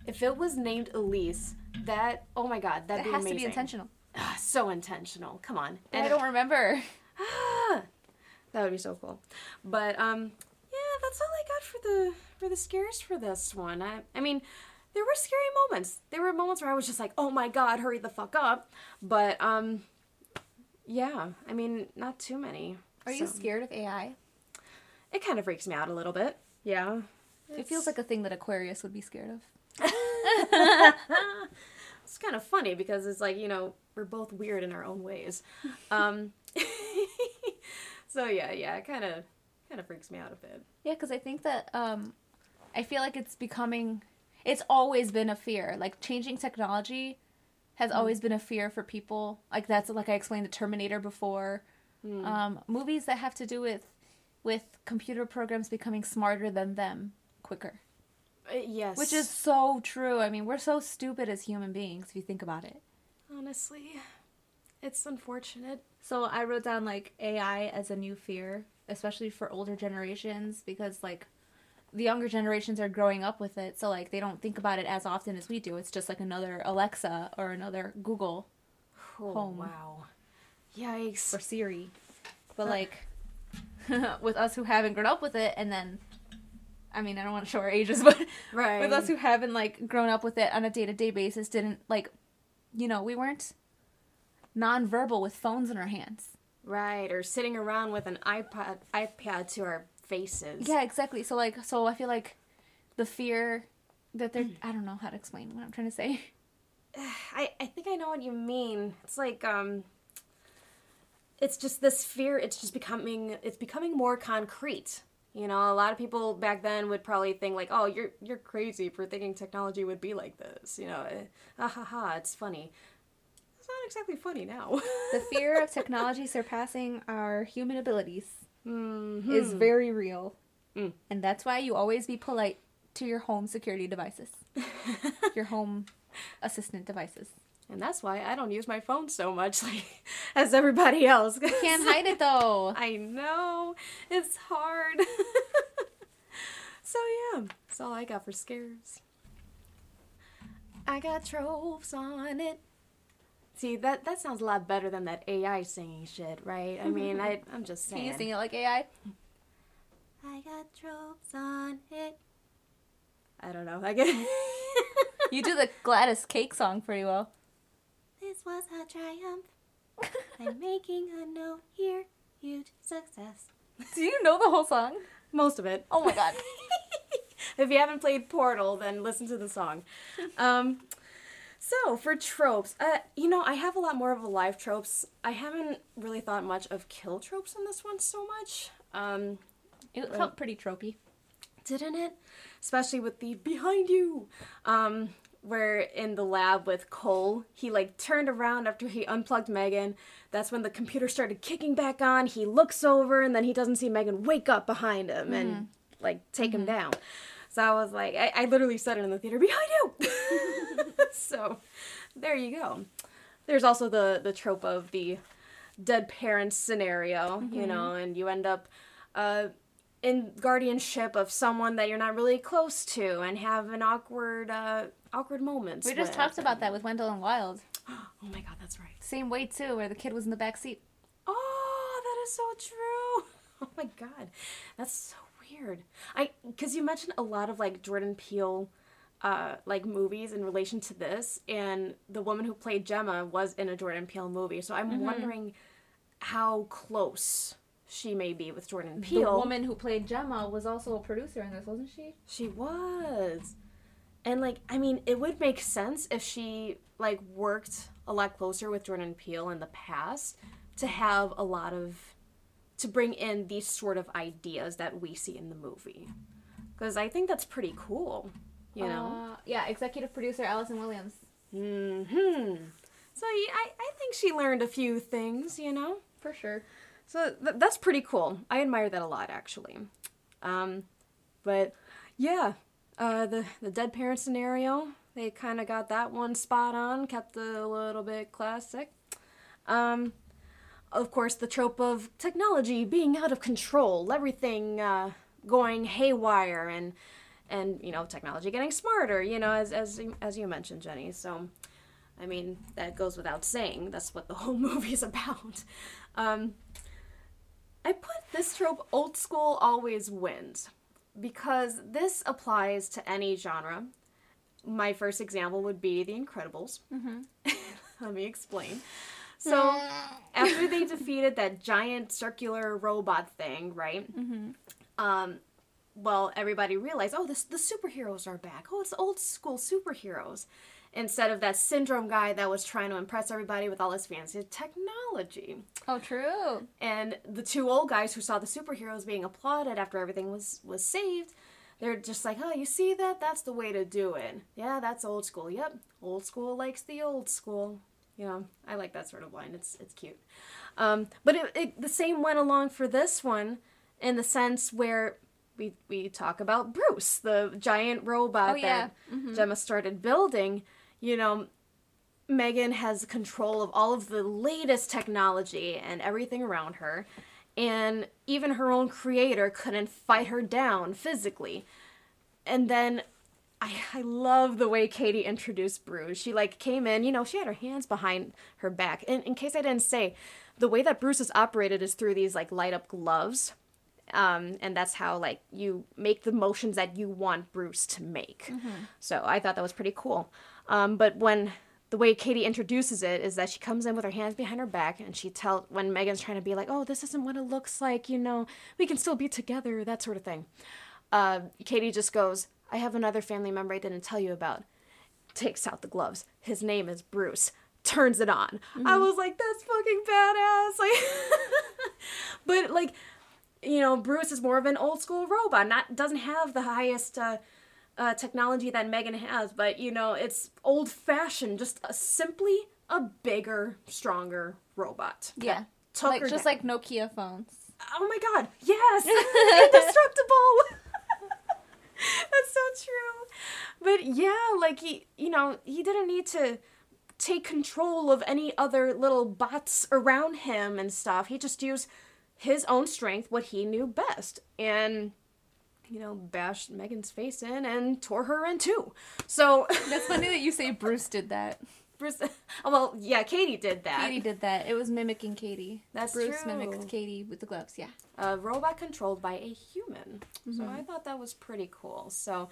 B: If it was named Elise, that oh my god, that'd
A: That
B: be
A: has
B: amazing.
A: to be intentional.
B: Ah, so intentional. Come on.
A: And I don't remember.
B: Ah, (gasps) that would be so cool. But um, yeah, that's all I got for the for the scares for this one. I I mean, there were scary moments. There were moments where I was just like, oh my god, hurry the fuck up. But um, yeah, I mean, not too many.
A: Are you scared of AI?
B: It kind of freaks me out a little bit. Yeah.
A: It feels like a thing that Aquarius would be scared of.
B: It's kind of funny because it's like you know we're both weird in our own ways. Um, (laughs) so yeah, yeah, it kind of kind of freaks me out a bit.
A: Yeah, because I think that um, I feel like it's becoming. It's always been a fear. Like changing technology has always been a fear for people. Like that's like I explained the Terminator before. Um, movies that have to do with with computer programs becoming smarter than them quicker,
B: Uh, yes,
A: which is so true. I mean, we're so stupid as human beings if you think about it.
B: honestly, it's unfortunate.
A: So I wrote down like AI as a new fear, especially for older generations, because like the younger generations are growing up with it, so like they don't think about it as often as we do. It's just like another Alexa or another Google
B: Oh,
A: Home.
B: wow. Yikes.
A: or Siri. But like (laughs) with us who haven't grown up with it and then I mean, I don't want to show our ages, (laughs) but
B: Right.
A: with us who haven't like grown up with it on a day to day basis, didn't like, you know, we weren't nonverbal with phones in our hands.
B: Right, or sitting around with an iPod iPad to our faces.
A: Yeah, exactly. So like, so I feel like the fear that they're I don't know how to explain what I'm trying to say. (sighs)
B: I, I think I know what you mean. It's like um it's just this fear it's just becoming it's becoming more concrete. You know, a lot of people back then would probably think like, "Oh, you're you're crazy for thinking technology would be like this." You know, eh, ah ha ha, it's funny. It's not exactly funny now.
A: The (laughs) fear of technology surpassing our human abilities
B: Mhm.
A: is very real.
B: Mm.
A: And that's why you always be polite to your home security devices. (laughs) your home assistant devices.
B: And that's why I don't use my phone so much (laughs) like as everybody else.
A: Can't (laughs) hide it though.
B: I know. It's hard. (laughs) so yeah, that's all I got for scares. I got tropes on it. See that that sounds a lot better than that AI singing shit, right? I mean, I I'm just saying.
A: Can you sing it like AI?
B: I got tropes on it. I don't know. I get.
A: You do the GLaDOS Cake song pretty well.
B: This was a triumph. I'm making a note here. Huge success.
A: Do you know the whole song?
B: Most of it.
A: Oh my god. (laughs)
B: if you haven't played Portal, then listen to the song. Um, so for tropes, uh, you know, I have a lot more of a live tropes. I haven't really thought much of kill tropes in this one so much. Um,
A: It felt pretty tropey.
B: didn't it? Especially with the behind you. Um, where in the lab with Cole, he like turned around after he unplugged Megan. That's when the computer started kicking back on. He looks over and then he doesn't see Megan wake up behind him and mm-hmm. like take him mm-hmm. down. So I was like, I, I literally said it in the theater, behind you. (laughs) so there you go. There's also the the trope of the dead parents scenario, you mm-hmm. know, and you end up uh, in guardianship of someone that you're not really close to and have an awkward uh, awkward moments.
A: We just
B: with.
A: talked about that with Wendell and Wild. (gasps)
B: Oh my god, that's right.
A: Same way too, where the kid was in the back seat.
B: Oh, that is so true. (laughs) Oh my god, that's so weird. I because you mentioned a lot of like Jordan Peele. Uh, like movies in relation to this, and the woman who played Gemma was in a Jordan Peele movie, so I'm wondering how close she may be with Jordan Peele.
A: The woman who played Gemma was also a producer in this, wasn't she?
B: She was. And like I mean, it would make sense if she like worked a lot closer with Jordan Peele in the past to have a lot of to bring in these sort of ideas that we see in the movie. Cuz I think that's pretty cool, you know.
A: Uh, yeah, executive producer Allison Williams.
B: Mhm. So yeah, I I think she learned a few things, you know.
A: For sure.
B: So th- that's pretty cool. I admire that a lot, actually. Um, but yeah, uh, the the dead parent scenario, they kind of got that one spot on, kept it a little bit classic. Um, of course, the trope of technology being out of control, everything uh, going haywire, and and you know technology getting smarter. You know, as as as you mentioned, Jenny. So. I mean, that goes without saying. That's what the (laughs) whole movie is about. Um, I put this trope old school always wins because this applies to any genre. My first example would be The Incredibles. (laughs) Let me explain. So, (laughs) after they defeated that giant circular robot thing, right? Um, well, everybody realized, oh, this the superheroes are back. Oh, it's old school superheroes. Instead of that syndrome guy that was trying to impress everybody with all his fancy technology.
A: Oh, true.
B: And the two old guys who saw the superheroes being applauded after everything was was saved, they're just like, "Oh, you see that? That's the way to do it." Yeah, that's old school. Yep, old school likes the old school. You know, I like that sort of line. It's it's cute. Um, but it, it, the same went along for this one, in the sense where we we talk about Bruce, the giant robot
A: Oh, yeah.
B: that Gemma started building. You know, Megan has control of all of the latest technology and everything around her, and even her own creator couldn't fight her down physically. And then I, I love the way Katie introduced Bruce. She like came in, you know, she had her hands behind her back. And in case I didn't say, the way that Bruce is operated is through these like light up gloves. Um, and that's how like you make the motions that you want Bruce to make. So I thought that was pretty cool. Um, but when the way Katie introduces it is that she comes in with her hands behind her back and she tell when Megan's trying to be like, "Oh, this isn't what it looks like, you know. We can still be together," that sort of thing. Uh, Katie just goes, "I have another family member I didn't tell you about." Takes out the gloves. His name is Bruce. Turns it on. I was like, "That's fucking badass!" (laughs) Like, but like, you know, Bruce is more of an old school robot. Not doesn't have the highest. Uh, uh, technology that Megan has, but you know, it's old fashioned, just a, simply a bigger, stronger robot.
A: Yeah. Like just
B: down.
A: like Nokia phones.
B: Oh my god, yes! Indestructible! (laughs) (laughs) That's so true. But yeah, like he, you know, he didn't need to take control of any other little bots around him and stuff. He just used his own strength, what he knew best. And you know, bashed Megan's face in and tore her in two. So, (laughs)
A: That's funny that you say Bruce did that.
B: Bruce, oh, well, yeah, Cady did that.
A: Cady did that. It was mimicking Cady.
B: That's
A: Bruce
B: true.
A: mimicked Cady with the gloves. Yeah.
B: A robot controlled by a human. So
A: Mm-hmm.
B: I thought that was pretty cool. So,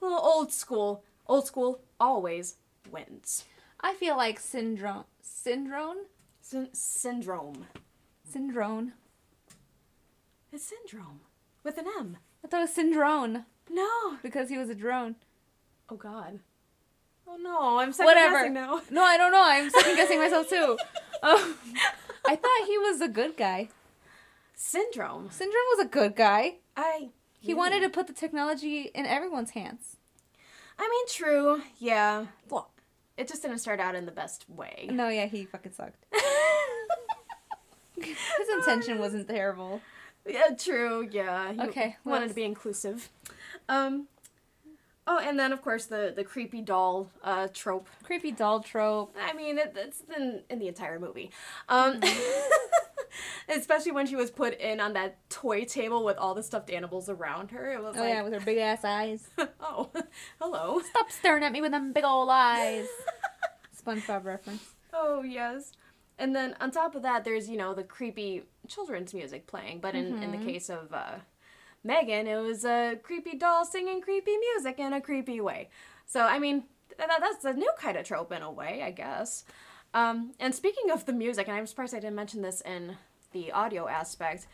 B: a little old school. Old school always wins.
A: I feel like syndrome, syndrome,
B: Syn- syndrome.
A: syndrome.
B: It's syndrome with an M.
A: I thought it was syndrome
B: No.
A: because he was a drone.
B: Oh God. Oh no, I'm second
A: Whatever.
B: guessing now.
A: No, I don't know. I'm second guessing myself too. (laughs) Um, I thought he was a good guy.
B: Syndrome.
A: Syndrome was a good guy.
B: I.
A: He wanted to put the technology in everyone's hands.
B: I mean, true. Yeah. Well, it just didn't start out in the best way.
A: No, yeah, he fucking sucked. (laughs) His intention wasn't terrible.
B: Yeah, true. Yeah. He
A: Okay,
B: Wanted
A: else?
B: to be inclusive. Um. Oh, and then of course the the creepy doll uh trope.
A: Creepy doll trope.
B: I mean, it, it's in in the entire movie. Um. (laughs) Especially when she was put in on that toy table with all the stuffed animals around her. It was
A: Oh
B: like,
A: yeah, with her big ass eyes. (laughs)
B: oh, (laughs) hello.
A: Stop staring at me with them big old eyes. SpongeBob reference.
B: Oh yes. And then on top of that, there's you know the creepy children's music playing, but in in the case of uh, Megan, it was a creepy doll singing creepy music in a creepy way. So I mean, th- that, that's a new kind of trope in a way, I guess. Um, and speaking of the music, and I'm surprised I didn't mention this in the audio aspect,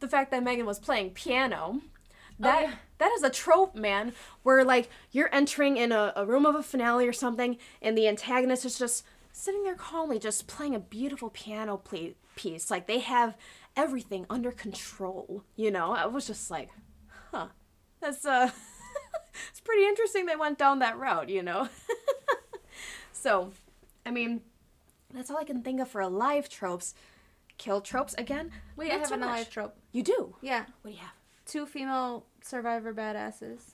B: the fact that Megan was playing piano. That
A: yeah.
B: that is a trope, man, where like you're entering in a, a room of a finale or something, and the antagonist is just sitting there calmly, just playing a beautiful piano play- piece. Like they have everything under control. You know, I was just like, huh, that's uh, (laughs) it's pretty interesting. They went down that route, you know. (laughs) so, I mean, that's all I can think of for alive tropes. Kill tropes again.
A: Wait,
B: Not
A: I have an alive trope.
B: You do.
A: Yeah,
B: What do you have?
A: two female survivor badasses.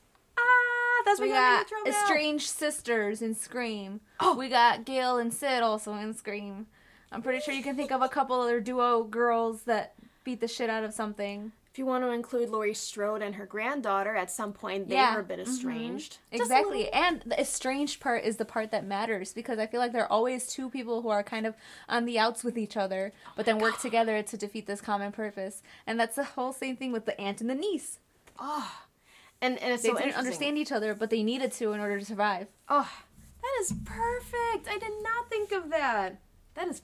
B: That's what
A: We
B: got
A: got estranged sisters in Scream.
B: Oh.
A: We got Gale and Sid also in Scream. I'm pretty sure you can think of a couple other duo girls that beat the shit out of something.
B: If you want to include Laurie Strode and her granddaughter, at some point they
A: Yeah.
B: were a bit estranged. Just a
A: Exactly. And the estranged part is the part that matters because I feel like there are always two people who are kind of on the outs with each other, oh but then work together to defeat this common purpose. And that's the whole same thing with the aunt and the niece. Ah.
B: And, and it's
A: They
B: so
A: didn't understand each other, but they needed to in order to survive.
B: Oh, that is perfect. I did not think of that. That is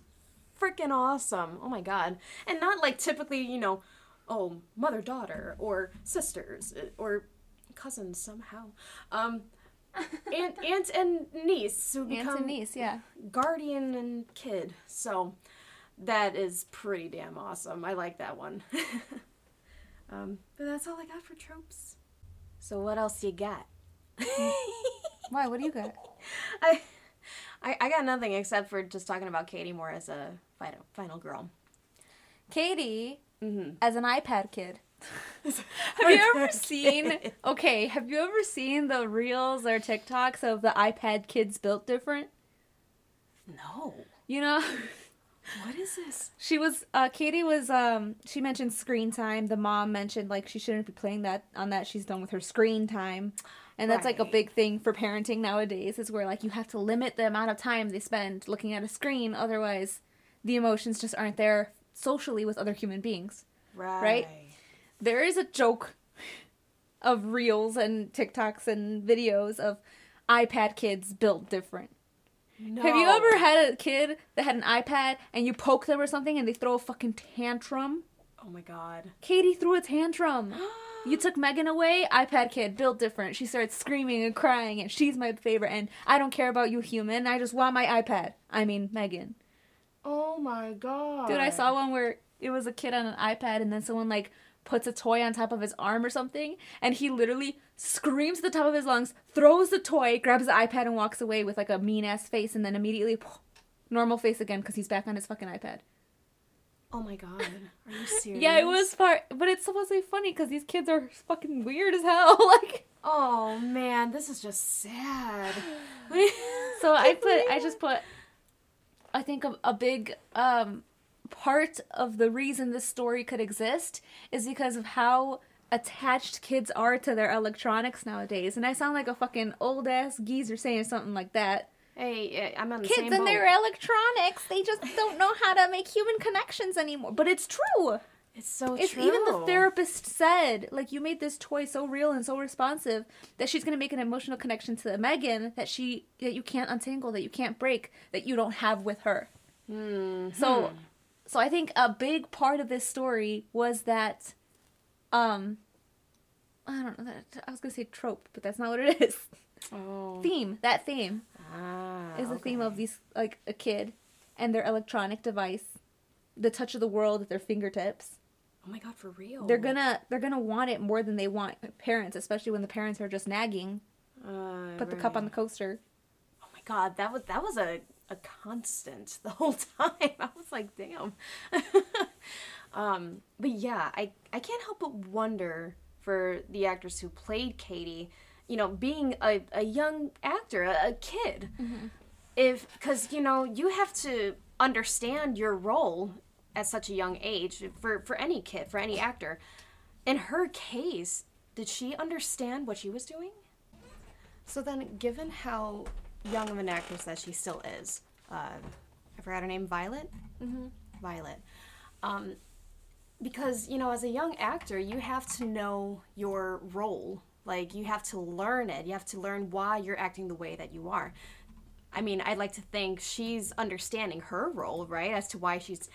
B: freaking awesome. Oh my god. And not like typically, you know, oh, mother daughter or sisters uh, or cousins somehow. Um (laughs) aunt, aunt and niece who
A: Aunt
B: become
A: and niece, yeah.
B: guardian and kid. So that is pretty damn awesome. I like that one. (laughs) um, but that's all I got for tropes. So what else you got? (laughs)
A: Why? What do you got? (laughs)
B: I, I I got nothing except for just talking about Cady Moore as a final final girl.
A: Cady,
B: Mm-hmm.
A: as an iPad kid. (laughs) have you ever seen? Okay, have you ever seen the reels or TikToks of the iPad kids built different?
B: No.
A: You know,
B: What is this?
A: she was. Uh, Cady was. Um, she mentioned screen time. The mom mentioned like she shouldn't be playing that on that. She's done with her screen time. And that's like a
B: Right.
A: big thing for parenting nowadays is where like you have to limit the amount of time they spend looking at a screen otherwise the emotions just aren't there socially with other human beings.
B: Right.
A: there is a joke of reels and TikToks and videos of iPad kids built different.
B: No.
A: Have you ever had a kid that had an iPad and you poke them or something and they throw a fucking tantrum?
B: Oh my god.
A: Cady threw a tantrum. (gasps) You took Megan away, iPad kid, built different. She starts screaming and crying, and she's my favorite. And I don't care about you, human. I just want my iPad. I mean, Megan.
B: Oh my god.
A: Dude, I saw one where it was a kid on an iPad, and then someone like puts a toy on top of his arm or something, and he literally screams at the top of his lungs, throws the toy, grabs the iPad, and walks away with like a mean ass face, and then immediately normal face again because he's back on his fucking iPad.
B: Oh my god. Are you serious? (laughs)
A: Yeah, it was far, but it's supposed to be funny because these kids are fucking weird as hell. (laughs) like,
B: Oh man, this is just sad. (sighs)
A: so I put, I just put, I think a, a big um part of the reason this story could exist is because of how attached kids are to their electronics nowadays. And I sound like a fucking old ass geezer saying something like that.
B: Hey, I'm on the
A: Kids
B: same
A: and
B: boat.
A: their electronics, they just (laughs) don't know how to make human connections anymore. But it's true.
B: It's so
A: It's
B: true.
A: even the therapist said, like you made this toy so real and so responsive that she's gonna make an emotional connection to Megan that she that you can't untangle, that you can't break, that you don't have with her.
B: Hmm.
A: So, so I think a big part of this story was that, um, I don't know. That, I was gonna say trope, but that's not what it is.
B: Oh.
A: Theme. That theme
B: Ah,
A: is the theme of these like a kid and their electronic device, the touch of the world at their fingertips
B: Oh my god, for real.
A: they're gonna they're gonna want it more than they want parents, especially when the parents are just nagging.
B: Uh,
A: Put the cup on the coaster.
B: Oh my god, that was that was a a constant (laughs) the whole time. I was like, damn. (laughs) um, but yeah, I I can't help but wonder for the actress who played Cady, you know, being a, a young actor, a, a kid, if because you know you have to understand your role at such a young age for for any kid for any actor. In her case, did she understand what she was doing? So then, given how young of an actress that she still is, uh, I forgot her name, Violet. Mm-hmm. Violet. Um, because you know, as a young actor, you have to know your role. Like you have to learn it. You have to learn why you're acting the way that you are. I mean, I'd like to think she's understanding her role, right, as to why she's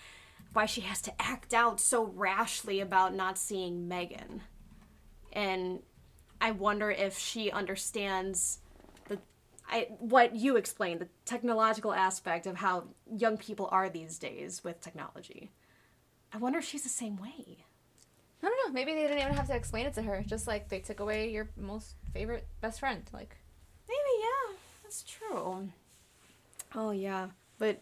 B: why she has to act out so rashly about not seeing Megan. And I wonder if she understands I what you explained, the technological aspect of how young people are these days with technology. I wonder if she's the same way.
A: I don't know. Maybe they didn't even have to explain it to her. Just like they took away your most favorite best friend. Like
B: Maybe, yeah, that's true. Oh, yeah. But,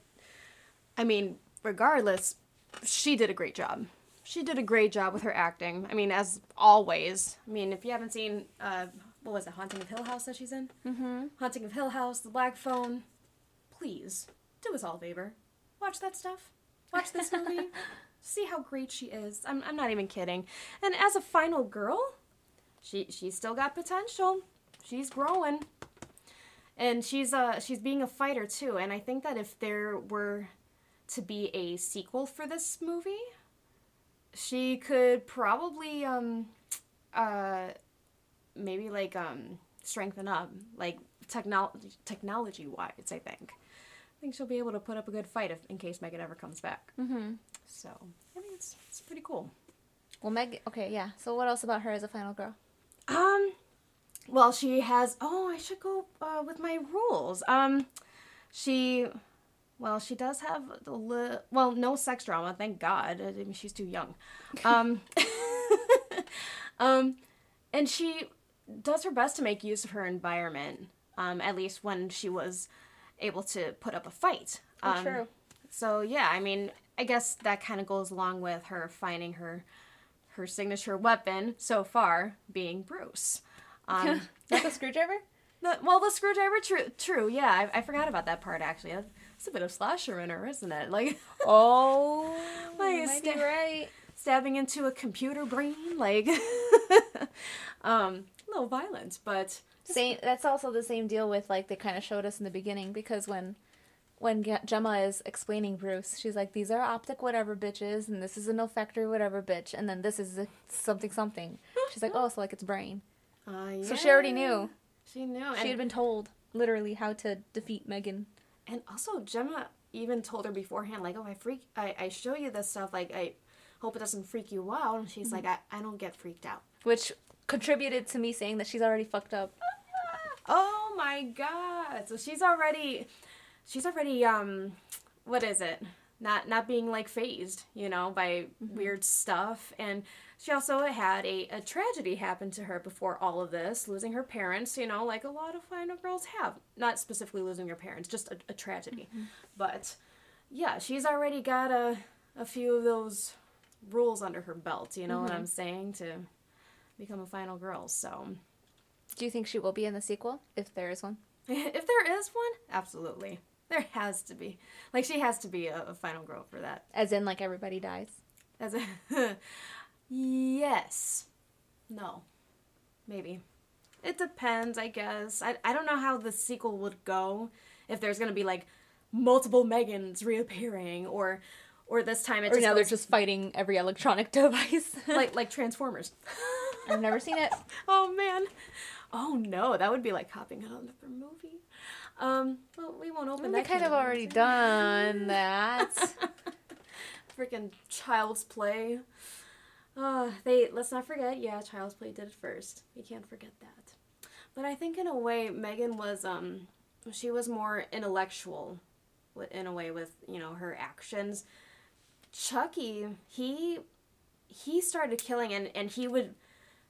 B: I mean, regardless, she did a great job. She did a great job with her acting. I mean, as always. I mean, if you haven't seen, uh, what was it, Haunting of Hill House that she's in?
A: mm-hmm.
B: Haunting of Hill House, The Black Phone. Please, do us all a favor. Watch that stuff. Watch this movie. (laughs) See how great she is. I'm, I'm not even kidding. And as a final girl, she she's still got potential. She's growing. And she's uh she's being a fighter too. And I think that if there were to be a sequel for this movie, she could probably um uh maybe like um strengthen up like technology technology wise i think i think she'll be able to put up a good fight if in case megan ever comes back
A: Mm-hmm.
B: so i think it's, it's pretty cool
A: Well, Meg. Okay, yeah. So what else about her as a final girl?
B: um well she has oh i should go uh, with my rules um she well she does have a li- well no sex drama thank god i mean she's too young um (laughs) um and she does her best to make use of her environment um at least when she was able to put up a fight um,
A: true.
B: so yeah i mean i guess that kind of goes along with her finding her her signature weapon so far being bruce um (laughs)
A: Not the screwdriver. (laughs)
B: the, well, the screwdriver, true, true. Yeah, I, I forgot about that part. Actually, that's a bit of slasher in her, isn't it? Like (laughs)
A: Oh,
B: Like,
A: you might be
B: sta-
A: right.
B: stabbing into a computer brain, like um, little violent, but
A: Same. That's also the same deal with like they kind of showed us in the beginning because when when Gemma is explaining Bruce, she's like, "These are optic whatever bitches, and this is an olfactory whatever bitch, and then this is a something something." (laughs) She's like, "Oh, so like it's brain."
B: Uh,
A: So she already knew.
B: She knew.
A: She
B: and,
A: had been told literally how to defeat Megan.
B: and also Gemma even told her beforehand, like, oh, I freak, I, I show you this stuff, like, I hope it doesn't freak you out. And she's like, I, I don't get freaked out.
A: which contributed to me saying that she's already fucked up.
B: Oh my god! So she's already, she's already um, what is it? Not not being like phased, you know, by mm-hmm. weird stuff. And she also had a, a tragedy happen to her before all of this, losing her parents. You know, like a lot of final girls have. Not specifically losing your parents, just a, a tragedy. Mm-hmm. But yeah, she's already got a a few of those rules under her belt. You know what mm-hmm. I'm saying to become a final girl. So.
A: Do you think she will be in the sequel if there is one? (laughs)
B: If there is one, absolutely. There has to be. Like she has to be a, a final girl for that.
A: As in, like everybody dies.
B: As a (laughs) yes. No. Maybe. It depends, I guess. I, I don't know how the sequel would go. If there's gonna be like multiple Megans reappearing or or this time it
A: Or
B: just
A: now they're just fighting every electronic (laughs) device.
B: like like Transformers.
A: I've never seen it. (laughs)
B: oh man. Oh no, that would be like hopping out on another movie. Um, well, we won't open that.
A: They
B: kind
A: of
B: of
A: already done that. (laughs)
B: Freaking Child's Play. Uh, they let's not forget. Yeah, Child's Play did it first. We can't forget that. But I think in a way, Megan was um, she was more intellectual, in a way with you know her actions. Chucky, he he started killing, and and he would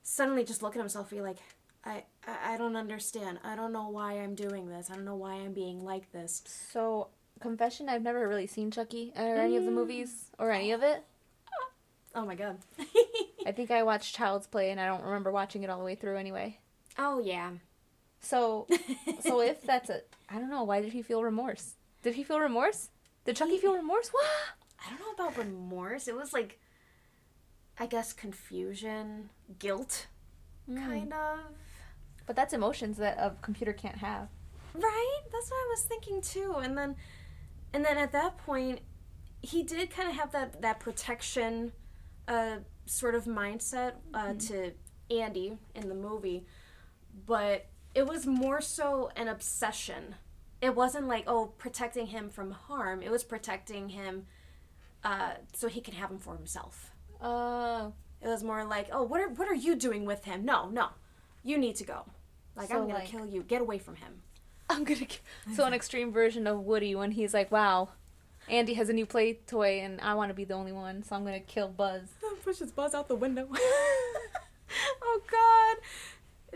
B: suddenly just look at himself and be like. I, I I don't understand. I don't know why I'm doing this. I don't know why I'm being like this.
A: so, confession: I've never really seen Chucky or any of the mm. movies or any of it.
B: Oh my god.
A: I think I watched Child's Play, and I don't remember watching it all the way through anyway.
B: oh yeah.
A: So, so (laughs) if that's a, I don't know. Why did he feel remorse? Did he feel remorse? Did Chucky feel remorse? What?
B: I don't know about remorse. It was like, I guess, confusion, guilt, kind of.
A: But that's emotions that a computer can't have.
B: Right? That's what I was thinking too. And then, and then at that point, he did kind of have that that protection, uh, sort of mindset uh, to Andy in the movie, but it was more so an obsession. It wasn't like oh protecting him from harm. It was protecting him, uh, so he could have him for himself.
A: Oh,
B: It was more like, oh, what are what are you doing with him? No, no, you need to go. Like
A: So,
B: I'm gonna
A: like-
B: kill you. Get away from him.
A: I'm gonna. k- So an extreme version of Woody when he's like, "Wow, Andy has a new play toy, and I want to be the only one, so I'm gonna kill Buzz." (laughs)
B: Pushes Buzz out the window. (laughs) (laughs) oh God,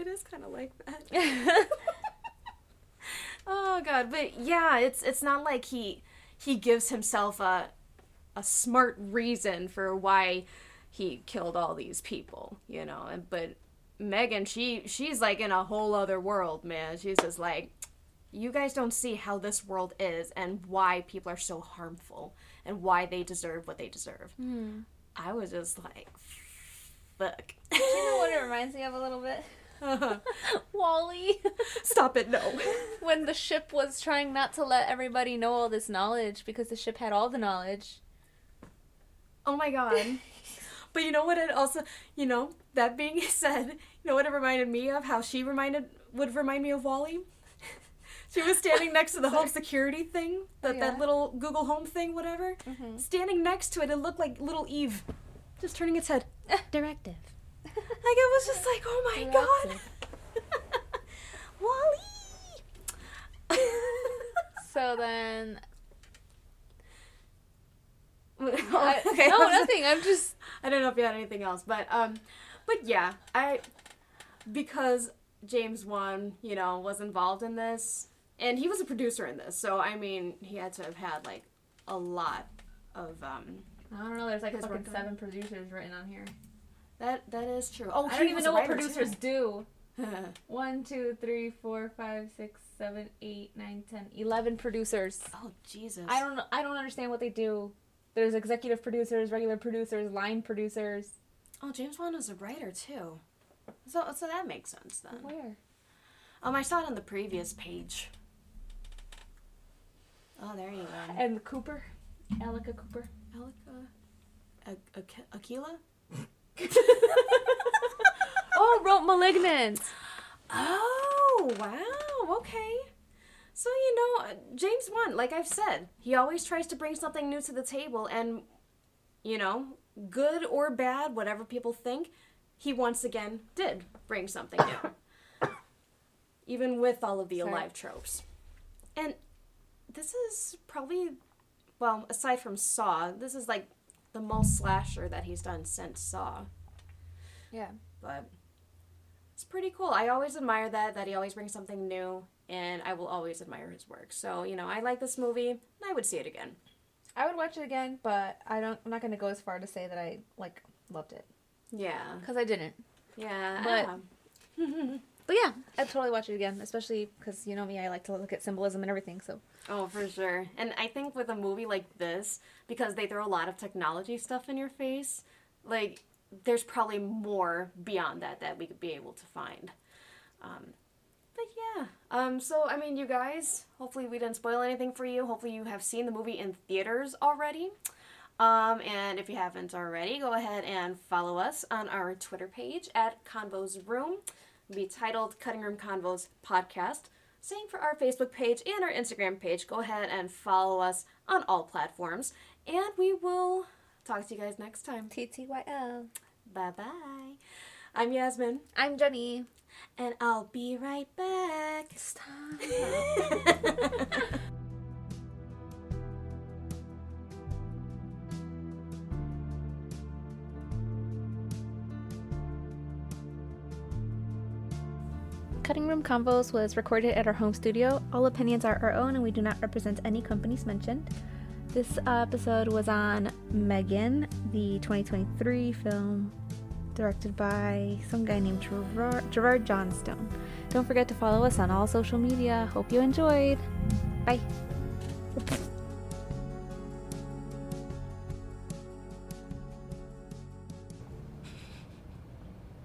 B: it is kind of like that. Oh God, but yeah, it's it's not like he he gives himself a a smart reason for why he killed all these people, you know. And but Megan, she she's like in a whole other world, man. She's just like, you guys don't see how this world is and why people are so harmful and why they deserve what they deserve. Hmm. I was just like, fuck.
A: Do you know what it (laughs) reminds me of a little bit? (laughs) WALL-E.
B: Stop it, no. (laughs)
A: when the ship was trying not to let everybody know all this knowledge because the ship had all the knowledge.
B: Oh my god. (laughs) But you know what it also you know, that being (laughs) said, you know what it reminded me of? How she reminded would remind me of WALL-E? (laughs) She was standing next to the home security thing, oh, that,
A: Yeah.
B: that little Google Home thing, whatever. Mm-hmm. Standing next to it, it looked like little Eve, just turning its head.
A: Directive.
B: Like it was just like, oh my god, WALL-E.
A: So then, (laughs)
B: I,
A: okay, no, (laughs) nothing. I'm just
B: I don't know if you had anything else, but um, but yeah, I because James Wan, you know, was involved in this, and he was a producer in this, so I mean, he had to have had like a lot of um.
A: I don't know. There's like
B: His
A: fucking seven producers written on here.
B: That that is true. Oh,
A: I don't even know what producers do. (laughs) One, two, three, four, five, six, seven, eight, nine, ten, eleven producers.
B: oh Jesus!
A: I don't know. I don't understand what they do. There's executive producers, regular producers, line producers.
B: Oh, James Wan was a writer too. So so that makes sense then.
A: Where?
B: Um, I saw it on the previous page. Oh, there you go.
A: And Cooper, Alika Cooper.
B: Alika, A- Ak- Aquila. (laughs)
A: Oh, wrote *Malignant*.
B: Oh wow. Okay. So you know, James Wan, like I've said, he always tries to bring something new to the table, and you know, good or bad, whatever people think, he once again did bring something new. (coughs) Even with all of the
A: Sorry.
B: alive tropes. And this is probably, well, aside from Saw, this is like the most slasher that he's done since Saw.
A: Yeah.
B: But it's pretty cool. I always admire that, that he always brings something new, and I will always admire his work. So, you know, I like this movie, and I would see it again.
A: I would watch it again, but I don't. I'm not gonna go as far to say that I like loved it
B: Yeah.
A: because I didn't.
B: Yeah.
A: But- (laughs) But yeah, I'd totally watch it again, especially because you know me, I like to look at symbolism and everything. So
B: Oh, for sure. And I think with a movie like this, because they throw a lot of technology stuff in your face, like there's probably more beyond that that we could be able to find. Um, but yeah. Um, so I mean, you guys, hopefully we didn't spoil anything for you. Hopefully you have seen the movie in theaters already. Um, and if you haven't already, go ahead and follow us on our Twitter page at Convos Room. It'll be titled Cutting Room Convos Podcast. Same for our Facebook page and our Instagram page. Go ahead and follow us on all platforms. And we will talk to you guys next time.
A: TTYL.
B: Bye bye. I'm Yasmin,
A: I'm Jenny.
B: And I'll be right back.
A: Stop. Cutting Room Convos was recorded at our home studio. All opinions are our own and we do not represent any companies mentioned. This uh, episode was on Megan, the 2023 film directed by some guy named Gerard, Gerard Johnstone. Don't forget to follow us on all social media. Hope you enjoyed. Bye. (laughs)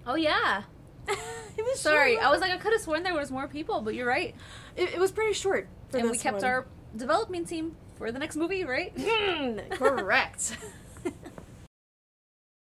A: Oh yeah. (laughs)
B: it was
A: Sorry,
B: short.
A: I was like I could have sworn there was more people, but you're right.
B: It, it was pretty short. For
A: and we kept
B: one.
A: our development team for the next movie, right?
B: Hmm, (laughs) correct.